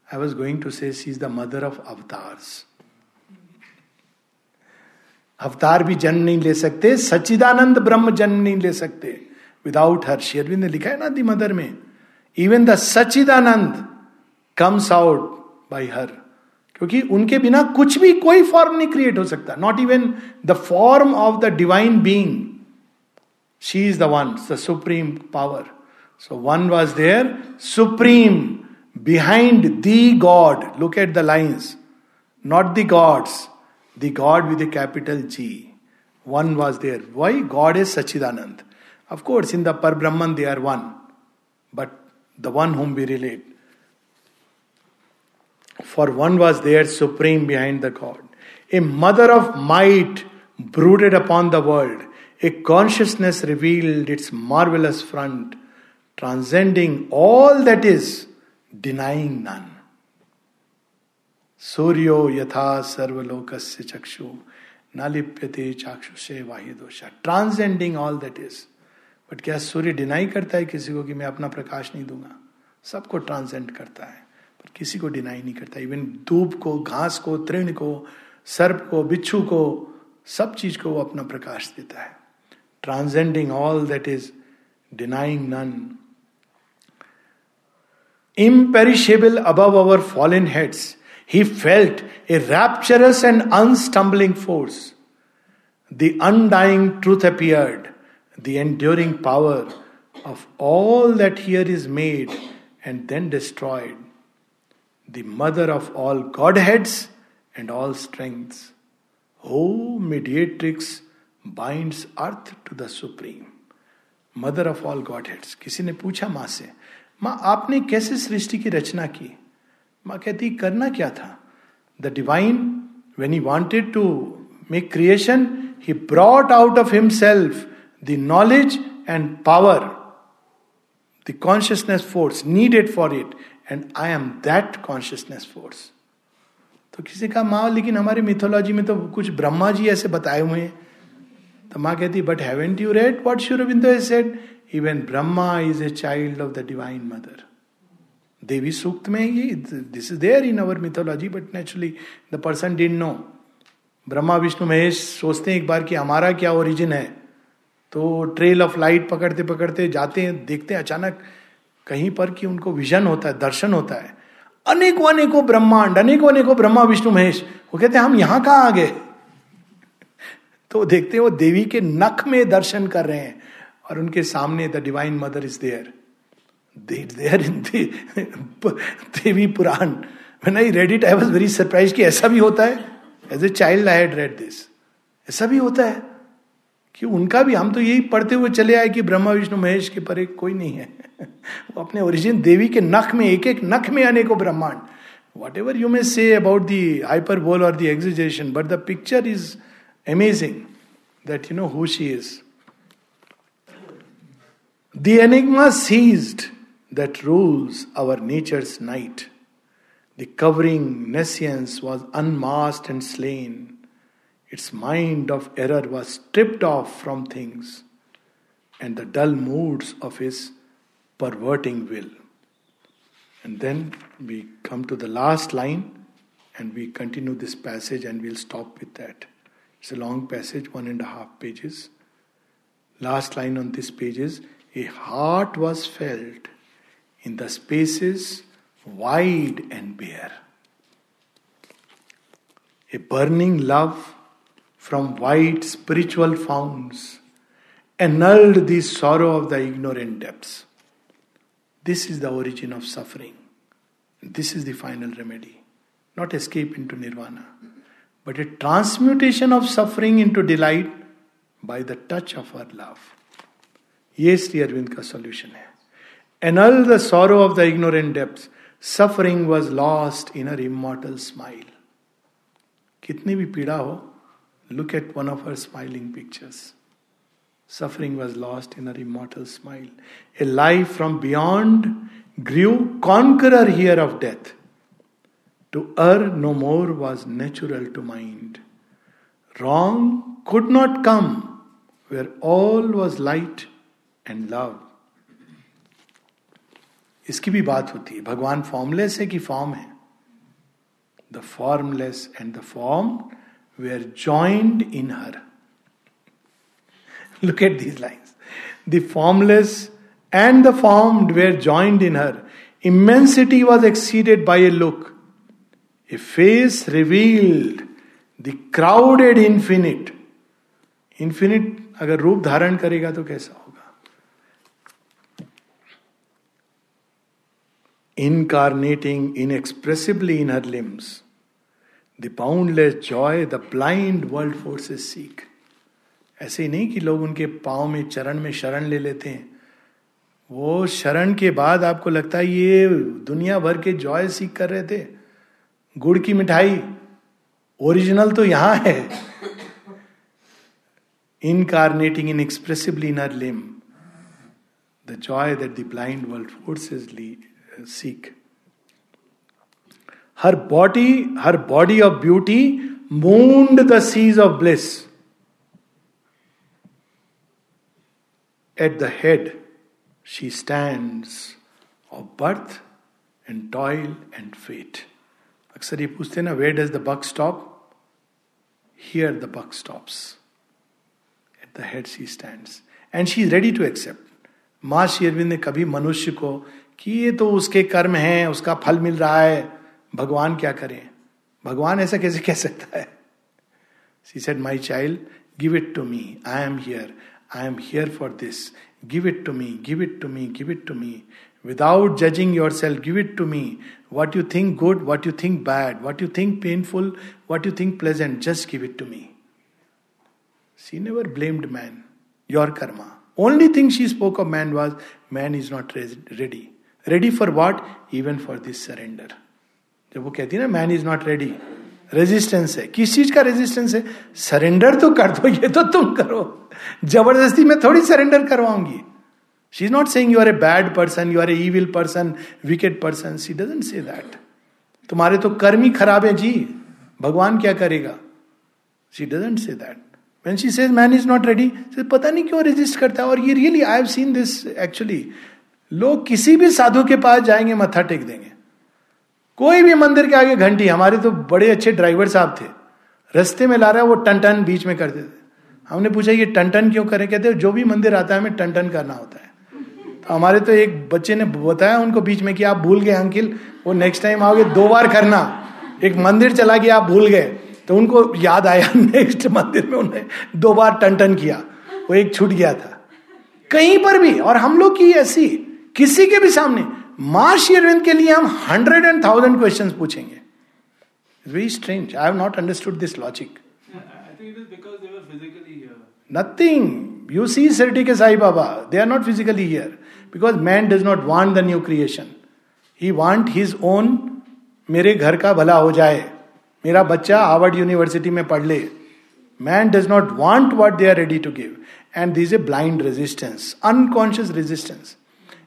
आई was going to say she is the mother of avatars अवतार भी जन्म नहीं ले सकते, सच्चिदानंद ब्रह्म जन्म नहीं ले सकते। विदाउट हर शेरविंद ने लिखा है ना दी मदर में even the Sachchidananda comes out by her क्योंकि उनके बिना कुछ भी, कोई फॉर्म नहीं क्रिएट हो सकता। Not even the form of the divine being she is the one the supreme power so one was there supreme behind the god look at the lines not the gods the God with a capital G. One was there. Why? God is Sachidanand. Of course, in the Par Brahman they are one, but the one whom we relate. For one was there supreme behind the God. A mother of might brooded upon the world. A consciousness revealed its marvelous front, transcending all that is, denying none. सूर्यो यथा सर्वलोक से चक्षु। नालिप्यते चाक्षु से वाह्य दोषा। Transcending all that is but क्या सूर्य deny करता है किसी को कि मैं अपना प्रकाश नहीं दूँगा? सबको ट्रांसजेंड करता है। पर किसी को डिनाई नहीं करता। इवन धूप को, घास को, तृण को, सर्प को, बिच्छू को, सब चीज़ को वो अपना प्रकाश देता है। Transcending all that is denying none imperishable above our fallen heads He felt a rapturous and unstumbling force. The undying truth appeared, the enduring power of all that here is made and then destroyed, the mother of all Godheads and all strengths. O mediatrix binds earth to the supreme. Mother of all godheads heads किसी ने पूछा माँ से माँ आपने कैसे सृष्टि की रचना की माँ कहती, करना क्या था? The divine when he wanted to make creation he brought out of himself the knowledge and power the consciousness force needed for it and I am that consciousness force तो किसी का माँ, लेकिन हमारी मिथोलॉजी में तो कुछ ब्रह्मा जी ऐसे बताए हुए हैं। तो माँ कहती but haven't you read what sure said even Brahma is a child of the divine mother Devi Sukta में ये this is there in our mythology but naturally the person didn't know Brahma, Vishnu, Mahesh सोचते हैं एक बार कि हमारा क्या origin है? तो ट्रेल ऑफ़ लाइट पकड़ते पकड़ते जाते हैं, देखते हैं, अचानक कहीं पर कि उनको विजन होता है, दर्शन होता है। अनेकों अनेकों ब्रह्मांड, अनेकों अनेकों ब्रह्मा, विष्णु, महेश, वो कहते हैं, हम यहाँ कहा आ गए? तो देखते हैं वो देवी के नख में दर्शन कर रहे हैं और उनके सामने the divine mother is there there in the Devi Purana. when I read it I was very surprised कि ऐसा भी होता है। As a child I had read this ऐसा भी होता है कि उनका भी, हम तो यही पढ़ते हुए चले आए कि ब्रह्मा, विष्णु, महेश के परे कोई नहीं है। वो अपने ओरिजिन देवी के नख में एक एक नख में अनेकों ब्रह्मांड। What ever you may say about the hyperbole और the एग्जिजेशन but the picture is amazing that you know who she is enigma seized that rules our nature's night. The covering nescience was unmasked and slain. Its mind of error was stripped off from things, and the dull moods of his perverting will. And then we come to the last line and we continue this passage and we'll stop with that. It's a long passage, one and a half pages. Last line on this page is A heart was felt in the spaces wide and bare. A burning love from wide spiritual founts annulled the sorrow of the ignorant depths. This is the origin of suffering. This is the final remedy. Not escape into nirvana, but a transmutation of suffering into delight by the touch of our love. ये श्री अरविंद का solution है Annul the sorrow of the ignorant depths. Suffering was lost in her immortal smile. कितनी भी पीड़ा हो look at one of her smiling pictures. Suffering was lost in her immortal smile. A life from beyond grew conqueror here of death. To er no more was natural to mind wrong could not come where all was light and love इसकी भी बात होती है। भगवान formless है कि form है? The formless and the form were joined in her look at these lines the formless and the formed were joined in her immensity was exceeded by a look a face revealed the crowded infinite infinite अगर रूप धारण करेगा तो कैसा होगा? Incarnating inexpressibly in her limbs. The boundless joy the blind world forces seek. ऐसे नहीं कि लोग उनके पाँव में, चरण में शरण ले लेते हैं वो शरण के बाद आपको लगता है ये दुनिया भर के जॉय सीख कर रहे थे गुड़ की मिठाई ओरिजिनल तो यहाँ है incarnating in expressively in her limb the joy that the blind world forces seek. Her body, her body of beauty mooned the seas of bliss. At the head, she stands of birth and toil and fate. अक्सर ये पूछते ना where does the buck stop here the buck stops at the head she stands and she is ready to accept Maa Sri Aurobindo ने कभी मनुष्य को कि ये तो उसके कर्म हैं, उसका फल मिल रहा है, भगवान क्या करें? भगवान ऐसा कैसे कह सकता है? She said my child give it to me I am here I am here for this give it to me give it to me give it to me without judging yourself give it to me what you think good what you think bad what you think painful what you think pleasant just give it to me she never blamed man your karma only thing she spoke of man was man is not ready ready for what even for this surrender जब वो कहती है ना man is not ready resistance है। किस चीज़ का resistance है? Surrender तो कर दो, ये तो तुम करो। ज़बरदस्ती में थोड़ी surrender करवाऊँगी। She is not saying you are a bad person you are a evil person wicked person she doesn't say that तुम्हारे तो कर्म ही खराब है, जी। भगवान क्या करेगा? She doesn't say that when she says, man is not ready पता नहीं क्यों रेजिस्ट करता है? और ये really I have seen this actually लोग किसी भी साधु के पास जाएँगे, मत्था टेक देंगे। कोई भी मंदिर के आगे घंटी, हमारे तो बड़े अच्छे ड्राइवर साहब थे। रस्ते में ला रहा है वो टन टन बीच में करते थे। हमने पूछा, ये टन टन क्यों करें? कहते जो भी मंदिर आता है, हमें टन टन करना होता है। तो हमारे तो एक बच्चे ने बताया उनको बीच में कि आप भूल गए, अंकिल। वो नेक्स्ट टाइम आओगे, दो बार करना। एक मंदिर चला गया आप भूल गए। तो उनको याद आया नेक्स्ट मंदिर में उन्हें दो बार टन टन किया। वो एक छूट गया था। कहीं पर भी, और हम लोग की ऐसी किसी के भी सामने। माँ शेरविंद के लिए हम हंड्रेड एंड थाउज़ेंड क्वेश्चन पूछेंगे। Very strange I have not understood this logic nothing you see city के Sai Baba they are not physically here because man does not want the new creation he want his own मेरे घर का भला हो जाए। मेरा बच्चा Harvard university में पढ़ ले. Man does not want what they are ready to give and this a blind resistance unconscious resistance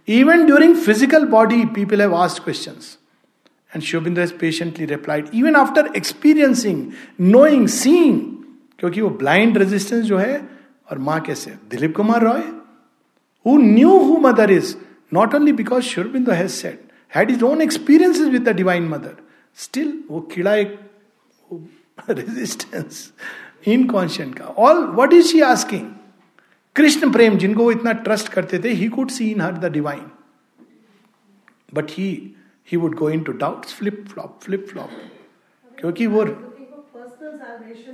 Even during physical body, people have asked questions. And Shobindra has patiently replied, even after experiencing, knowing, seeing, क्योंकि वो blind resistance जो है और माँ कैसे Dilip Kumar Roy who knew who mother is not only because Aurobindo has said had is own experiences with the divine mother still वो कीड़ा एक रेजिस्टेंस इनकॉन्शियंट का all what is she asking Krishna Prem, जिनको वो इतना trust करते थे he could see in her the divine but he he would go into doubt flip flop flip flop क्योंकि वो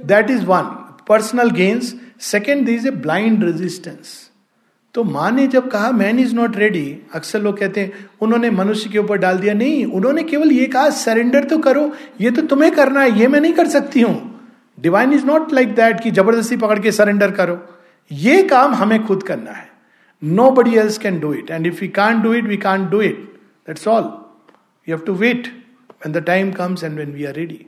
that is one personal gains second this a blind resistance तो माँ ने जब कहा मैन इज़ नॉट रेडी अक्सर लोग कहते हैं, उन्होंने मनुष्य के ऊपर डाल दिया। नहीं, उन्होंने केवल ये कहा सरेंडर तो करो, ये तो तुम्हें करना है, ये मैं नहीं कर सकती हूँ. Divine is not like that कि ज़बरदस्ती पकड़ के सरेंडर करो। ये काम हमें खुद करना है। Nobody else can do it and if you can do it we can do it that's all you have to wait when the time comes and when we are ready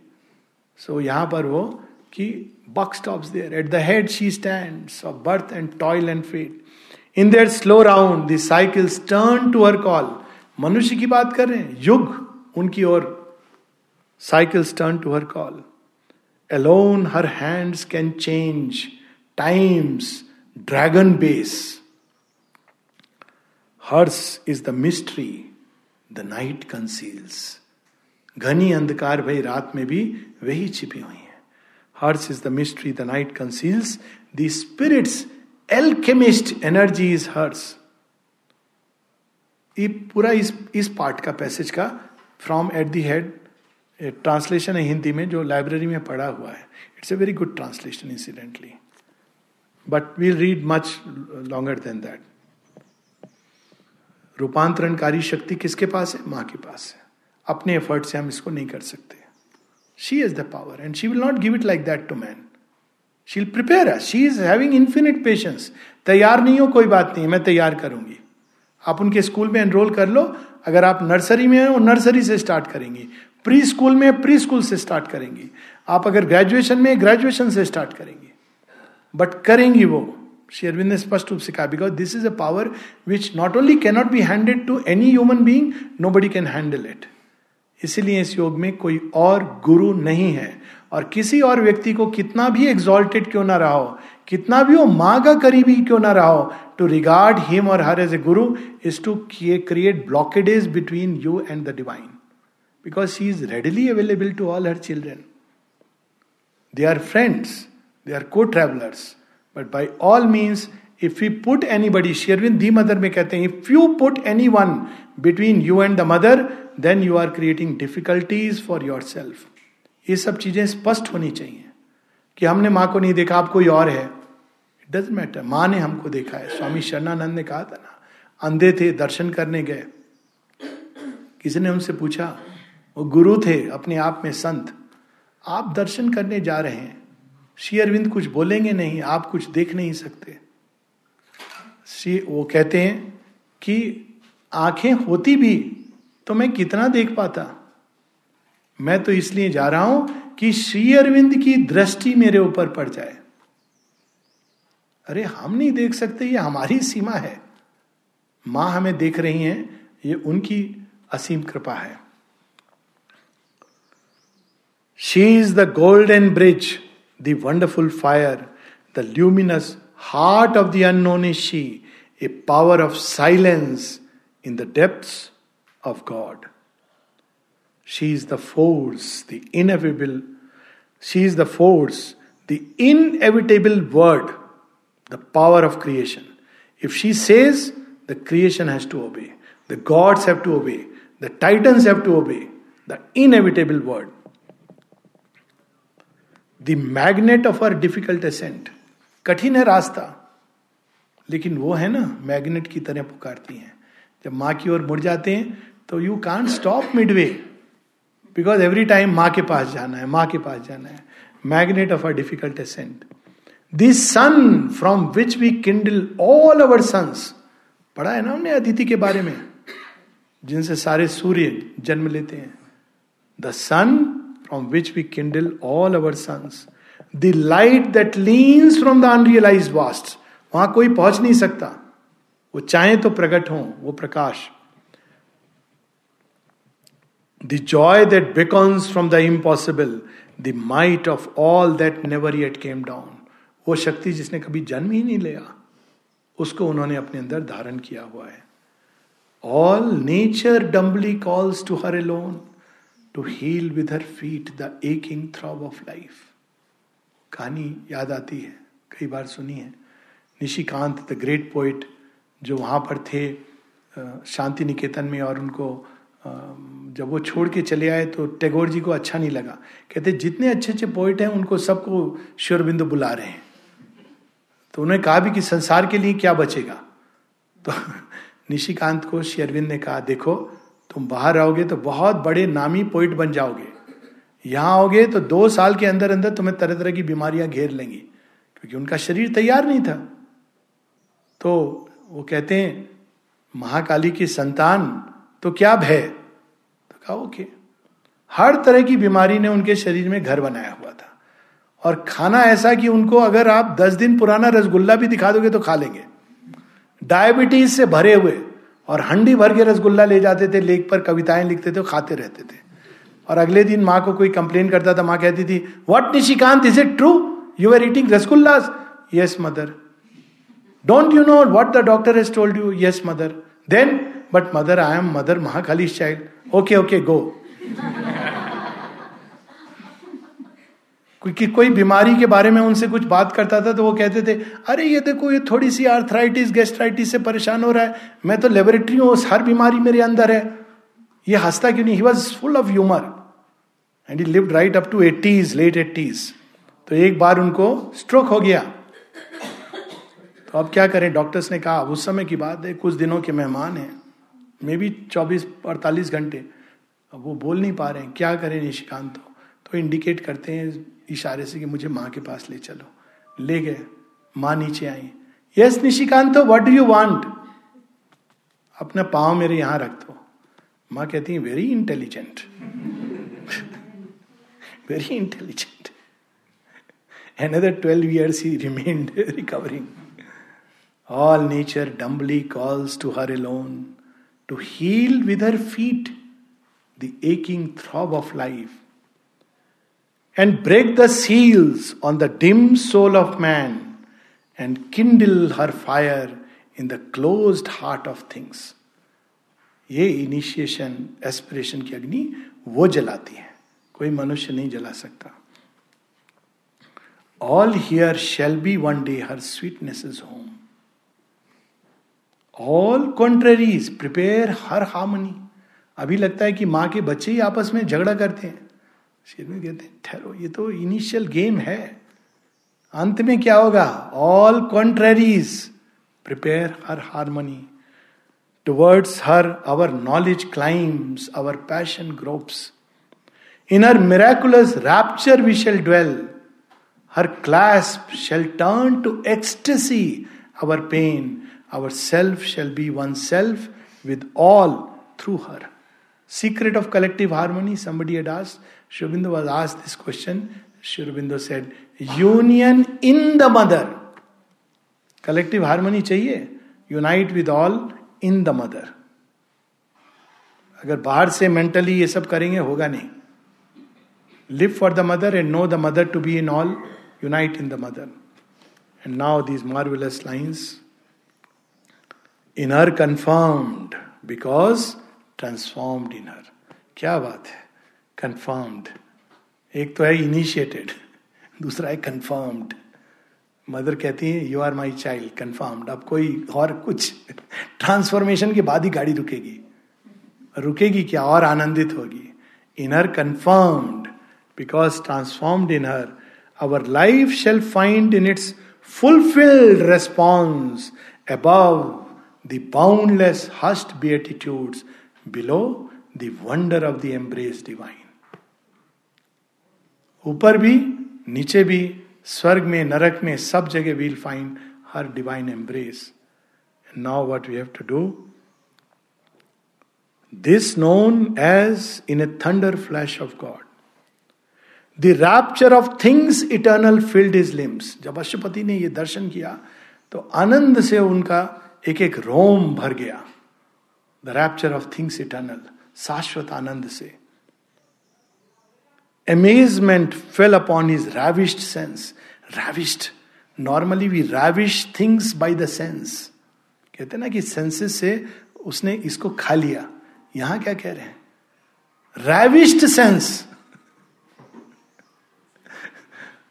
so यहाँ पर वो कि buck stops there at head she stand of birth and toil and fate in their slow round the cycles turn to her call मनुष्य की बात कर रहे हैं। युग, उनकी ओर। Cycles turn to her call Alone her hands can change time's. Dragon base Hers is the mystery the night conceals घनी अंधकार भई रात में भी वही छिपी हुई है। Hers is the mystery the night conceals the spirit's alchemist energy is hers ये पूरा इस इस पार्ट का पैसेज का from at the head translation है हिंदी में जो लाइब्रेरी में पढ़ा हुआ है। It's a very good translation incidentally but we'll read much longer than that रूपांतरणकारी शक्ति किसके पास है माँ के पास है अपने एफर्ट से हम इसको नहीं कर सकते she is the power and she will not give it like that to man she will prepare she is having infinite patience तैयार नहीं हो, कोई बात नहीं, मैं तैयार करूँगी। आप उनके स्कूल में एनरोल कर लो। अगर आप नर्सरी में हो नर्सरी से स्टार्ट करेंगी। प्री स्कूल में प्री स्कूल से स्टार्ट करेंगी। आप अगर ग्रेजुएशन में ग्रेजुएशन से स्टार्ट करेंगी। बट करेंगी वो शेयरविंद ने स्पष्ट रूप से कहा because this is a power which not only cannot be handed to any human being nobody can handle it इसीलिए इस योग में कोई और गुरु नहीं है। और किसी और व्यक्ति को कितना भी एग्जॉल्टेड क्यों ना रहा हो कितना भी वो माँ का करीबी क्यों ना रहा हो टू रिगार्ड हिम और her age a guru is to create blockades between you and the divine because she is readily available to all her children they are friends they are co travellers but by all means if you put anybody शेयरविन the mother में कहते हैं if you put any one between you and the mother then you are creating difficulties for your self ये सब चीज़ें स्पष्ट होनी चाहिए कि हमने माँ को नहीं देखा, आप कोई और है। इट डजेंट मैटर माँ ने हमको देखा है। स्वामी शरणानंद ने कहा था ना, अंधे थे, दर्शन करने गए। किसी ने उनसे पूछा? वो गुरु थे, अपने आप में संत। आप दर्शन करने जा रहे हैं। श्री अरविंद कुछ बोलेंगे नहीं, आप कुछ देख नहीं सकते। श्री, वो कहते हैं कि आँखें होती भी तो मैं कितना देख पाता। मैं तो इसलिए जा रहा हूँ कि श्री अरविंद की दृष्टि मेरे ऊपर पड़ जाए। अरे, हम नहीं देख सकते, ये हमारी सीमा है। माँ हमें देख रही हैं, ये उनकी असीम कृपा है। She is the golden bridge the wonderful fire, the luminous heart of the unknown is she, a power of silence in the depths of God. She is the force, the inevitable, she is the force, the inevitable word, the power of creation. If she says, the creation has to obey, the gods have to obey, the titans have to obey, the inevitable word. The magnet of our difficult ascent कठिन है रास्ता, लेकिन वो है ना magnet की तरह पुकारती हैं। जब माँ की ओर मुड़ जाते हैं तो you can't stop midway because every time माँ के पास जाना है, माँ के पास जाना है। Magnet of our difficult ascent this sun from which we kindle all our suns पढ़ा है ना उन्हें अदिति के बारे में? जिनसे सारे सूर्य जन्म लेते हैं। The sun from which we kindle all our suns. The light that leans from the unrealized vast. वहाँ कोई पहुँच नहीं सकता वो चाहे तो प्रकट हो, वो प्रकाश the joy that beckons from the impossible the might of all that never yet came down वो शक्ति जिसने कभी जन्म ही नहीं लिया, उसको उन्होंने अपने अंदर धारण किया हुआ है all nature dumbly calls to her alone to heal with her feet the aching throb of life कहानी याद आती है, कई बार सुनी है। निशिकांत द ग्रेट पोइट जो वहाँ पर थे शांति निकेतन में और उनको जब वो छोड़ के चले आए तो टैगोर जी को अच्छा नहीं लगा। कहते, जितने अच्छे अच्छे पोइट हैं, उनको सबको श्योरबिंदु बुला रहे हैं। तो उन्होंने कहा भी कि संसार के लिए क्या बचेगा? तो निशिकांत को शेरविंद ने कहा, देखो तुम बाहर आओगे तो बहुत बड़े नामी पोइट बन जाओगे। यहाँ आओगे तो दो साल के अंदर अंदर तुम्हें तरह तरह की बीमारियाँ घेर लेंगी, क्योंकि उनका शरीर तैयार नहीं था। तो वो कहते हैं, महाकाली की संतान तो क्या भय? तो कहा, ओके। हर तरह की बीमारी ने उनके शरीर में घर बनाया हुआ था। और खाना ऐसा कि उनको अगर आप दस दिन पुराना रसगुल्ला भी दिखा दोगे तो खा लेंगे। डायबिटीज़ से भरे हुए। और हंडी भर के रसगुल्ला ले जाते थे, लेक पर कविताएँ लिखते थे, खाते रहते थे। और अगले दिन माँ को कोई कंप्लेन करता था, माँ कहती थी what Nishikant is it true you are eating rasgullas? Yes mother don't you know what the doctor has told you yes mother then but mother I am mother Mahakali child okay okay go क्योंकि कोई बीमारी के बारे में उनसे कुछ बात करता था तो वो कहते थे अरे ये देखो ये थोड़ी सी आर्थराइटिस गेस्ट्राइटिस से परेशान हो रहा है। मैं तो लेबोरेटरी हूँ हर बीमारी मेरे अंदर है। ये हंसता क्यों नहीं? He was full of humour and he live right up to eighties late eighties तो एक बार उनको स्ट्रोक हो गया। तो अब क्या करें? डॉक्टर्स ने कहा उस समय की बात है कुछ दिनों के मेहमान हैं। मे बी चौबीस अड़तालीस घंटे। अब वो बोल नहीं पा रहे हैं क्या करें निशिकांत तो, तो इंडिकेट करते हैं इशारे से कि मुझे माँ के पास ले चलो। ले गए। माँ नीचे आई। यस, निशिकांत तो वट डू यू वॉन्ट अपना पाव मेरे यहाँ रख दो। माँ कहती है very intelligent very intelligent another twelve years he remained recovering all nature dumbly calls to her alone to heal with her feet the aching throb of life and break the seals on the dim soul of man and kindle her fire in the closed heart of things. ये initiation aspiration की अग्नि वो जलाती है। कोई मनुष्य नहीं जला सकता। All here shall be one day her sweetness is home all contraries prepare her harmony अभी लगता है कि माँ के बच्चे ही आपस में झगड़ा करते हैं। शेरवी कहते हैं, ठहरो। ये तो इनिशियल गेम है। अंत में क्या होगा? All contraries prepare her harmony towards her our knowledge climbs our passion gropes in her miraculous rapture we shall dwell her clasp shall turn to ecstasy our pain our self shall be one self with all through her secret of collective harmony had asked. Shubindu was asked this question. Shubindu said, Union in the mother. Collective harmony चाहिए unite with all in the mother अगर बाहर से mentally ये सब करेंगे होगा नहीं live for the mother and know the mother to be in all unite in the mother and now these marvellous lines in her confirmed because transformed in her क्या बात है कंफर्म्ड एक तो है इनिशिएटेड दूसरा है कंफर्म्ड मदर कहती है you are my child confirmed अब कोई और कुछ ट्रांसफॉर्मेशन के बाद ही गाड़ी रुकेगी। रुकेगी क्या? और आनंदित होगी। In her confirmed because transformed in her our life shall find in its fulfilled response above the boundless hush altitudes below the wonder of the embrace divine ऊपर भी, नीचे भी, स्वर्ग में, नरक में, सब जगह we'll find her divine embrace now what we have to do this known as in a thunder flash of God the rapture of things eternal filled his limbs जब अशुपति ने यह दर्शन किया तो आनंद से उनका एक एक रोम भर गया। The rapture of things eternal शाश्वत आनंद से। Amazement fell upon his ravished sense ravished normally we ravish things by the sense कहते ना कि सेंसेस से उसने इसको खा लिया। यहाँ क्या कह रहे हैं? रैविश्ड सेंस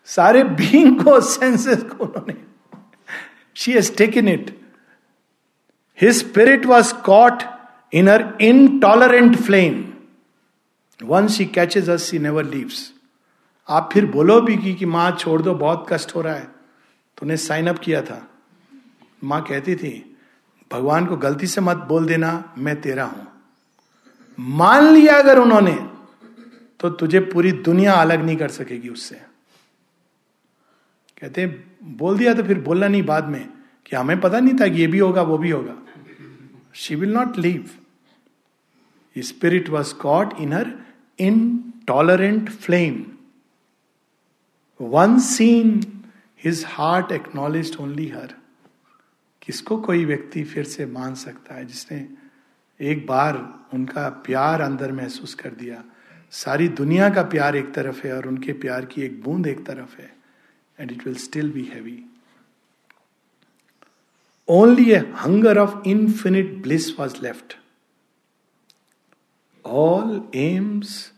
सारे बींग को सेंसेस को उन्होंने she has taken it his spirit was caught in her intolerant flame. Once she catches us she never leaves. आप फिर बोलो भी कि, कि माँ छोड़ दो बहुत कष्ट हो रहा है। तूने साइन अप किया था। माँ कहती थी भगवान को गलती से मत बोल देना मैं तेरा हूँ। मान लिया अगर उन्होंने तो तुझे पूरी दुनिया अलग नहीं कर सकेगी उससे। कहते बोल दिया तो फिर बोलना नहीं बाद में। कि हमें पता नहीं था कि ये भी होगा वो भी होगा। She will not leave spirit was caught in her intolerant flame. One seen, his heart acknowledged only her. किसको कोई व्यक्ति फिर से मान सकता है जिसने एक बार उनका प्यार अंदर महसूस कर दिया सारी दुनिया का प्यार एक तरफ़ है और उनके प्यार की एक बूंद एक तरफ़ है and it will still be heavy only a hunger of infinite bliss was left all aims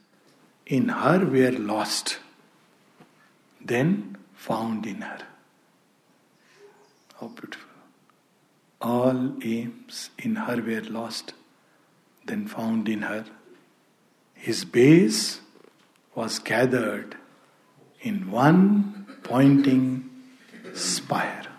in her were lost, then found in her. How beautiful. All aims in her were lost, then found in her. His base was gathered in one pointing spire.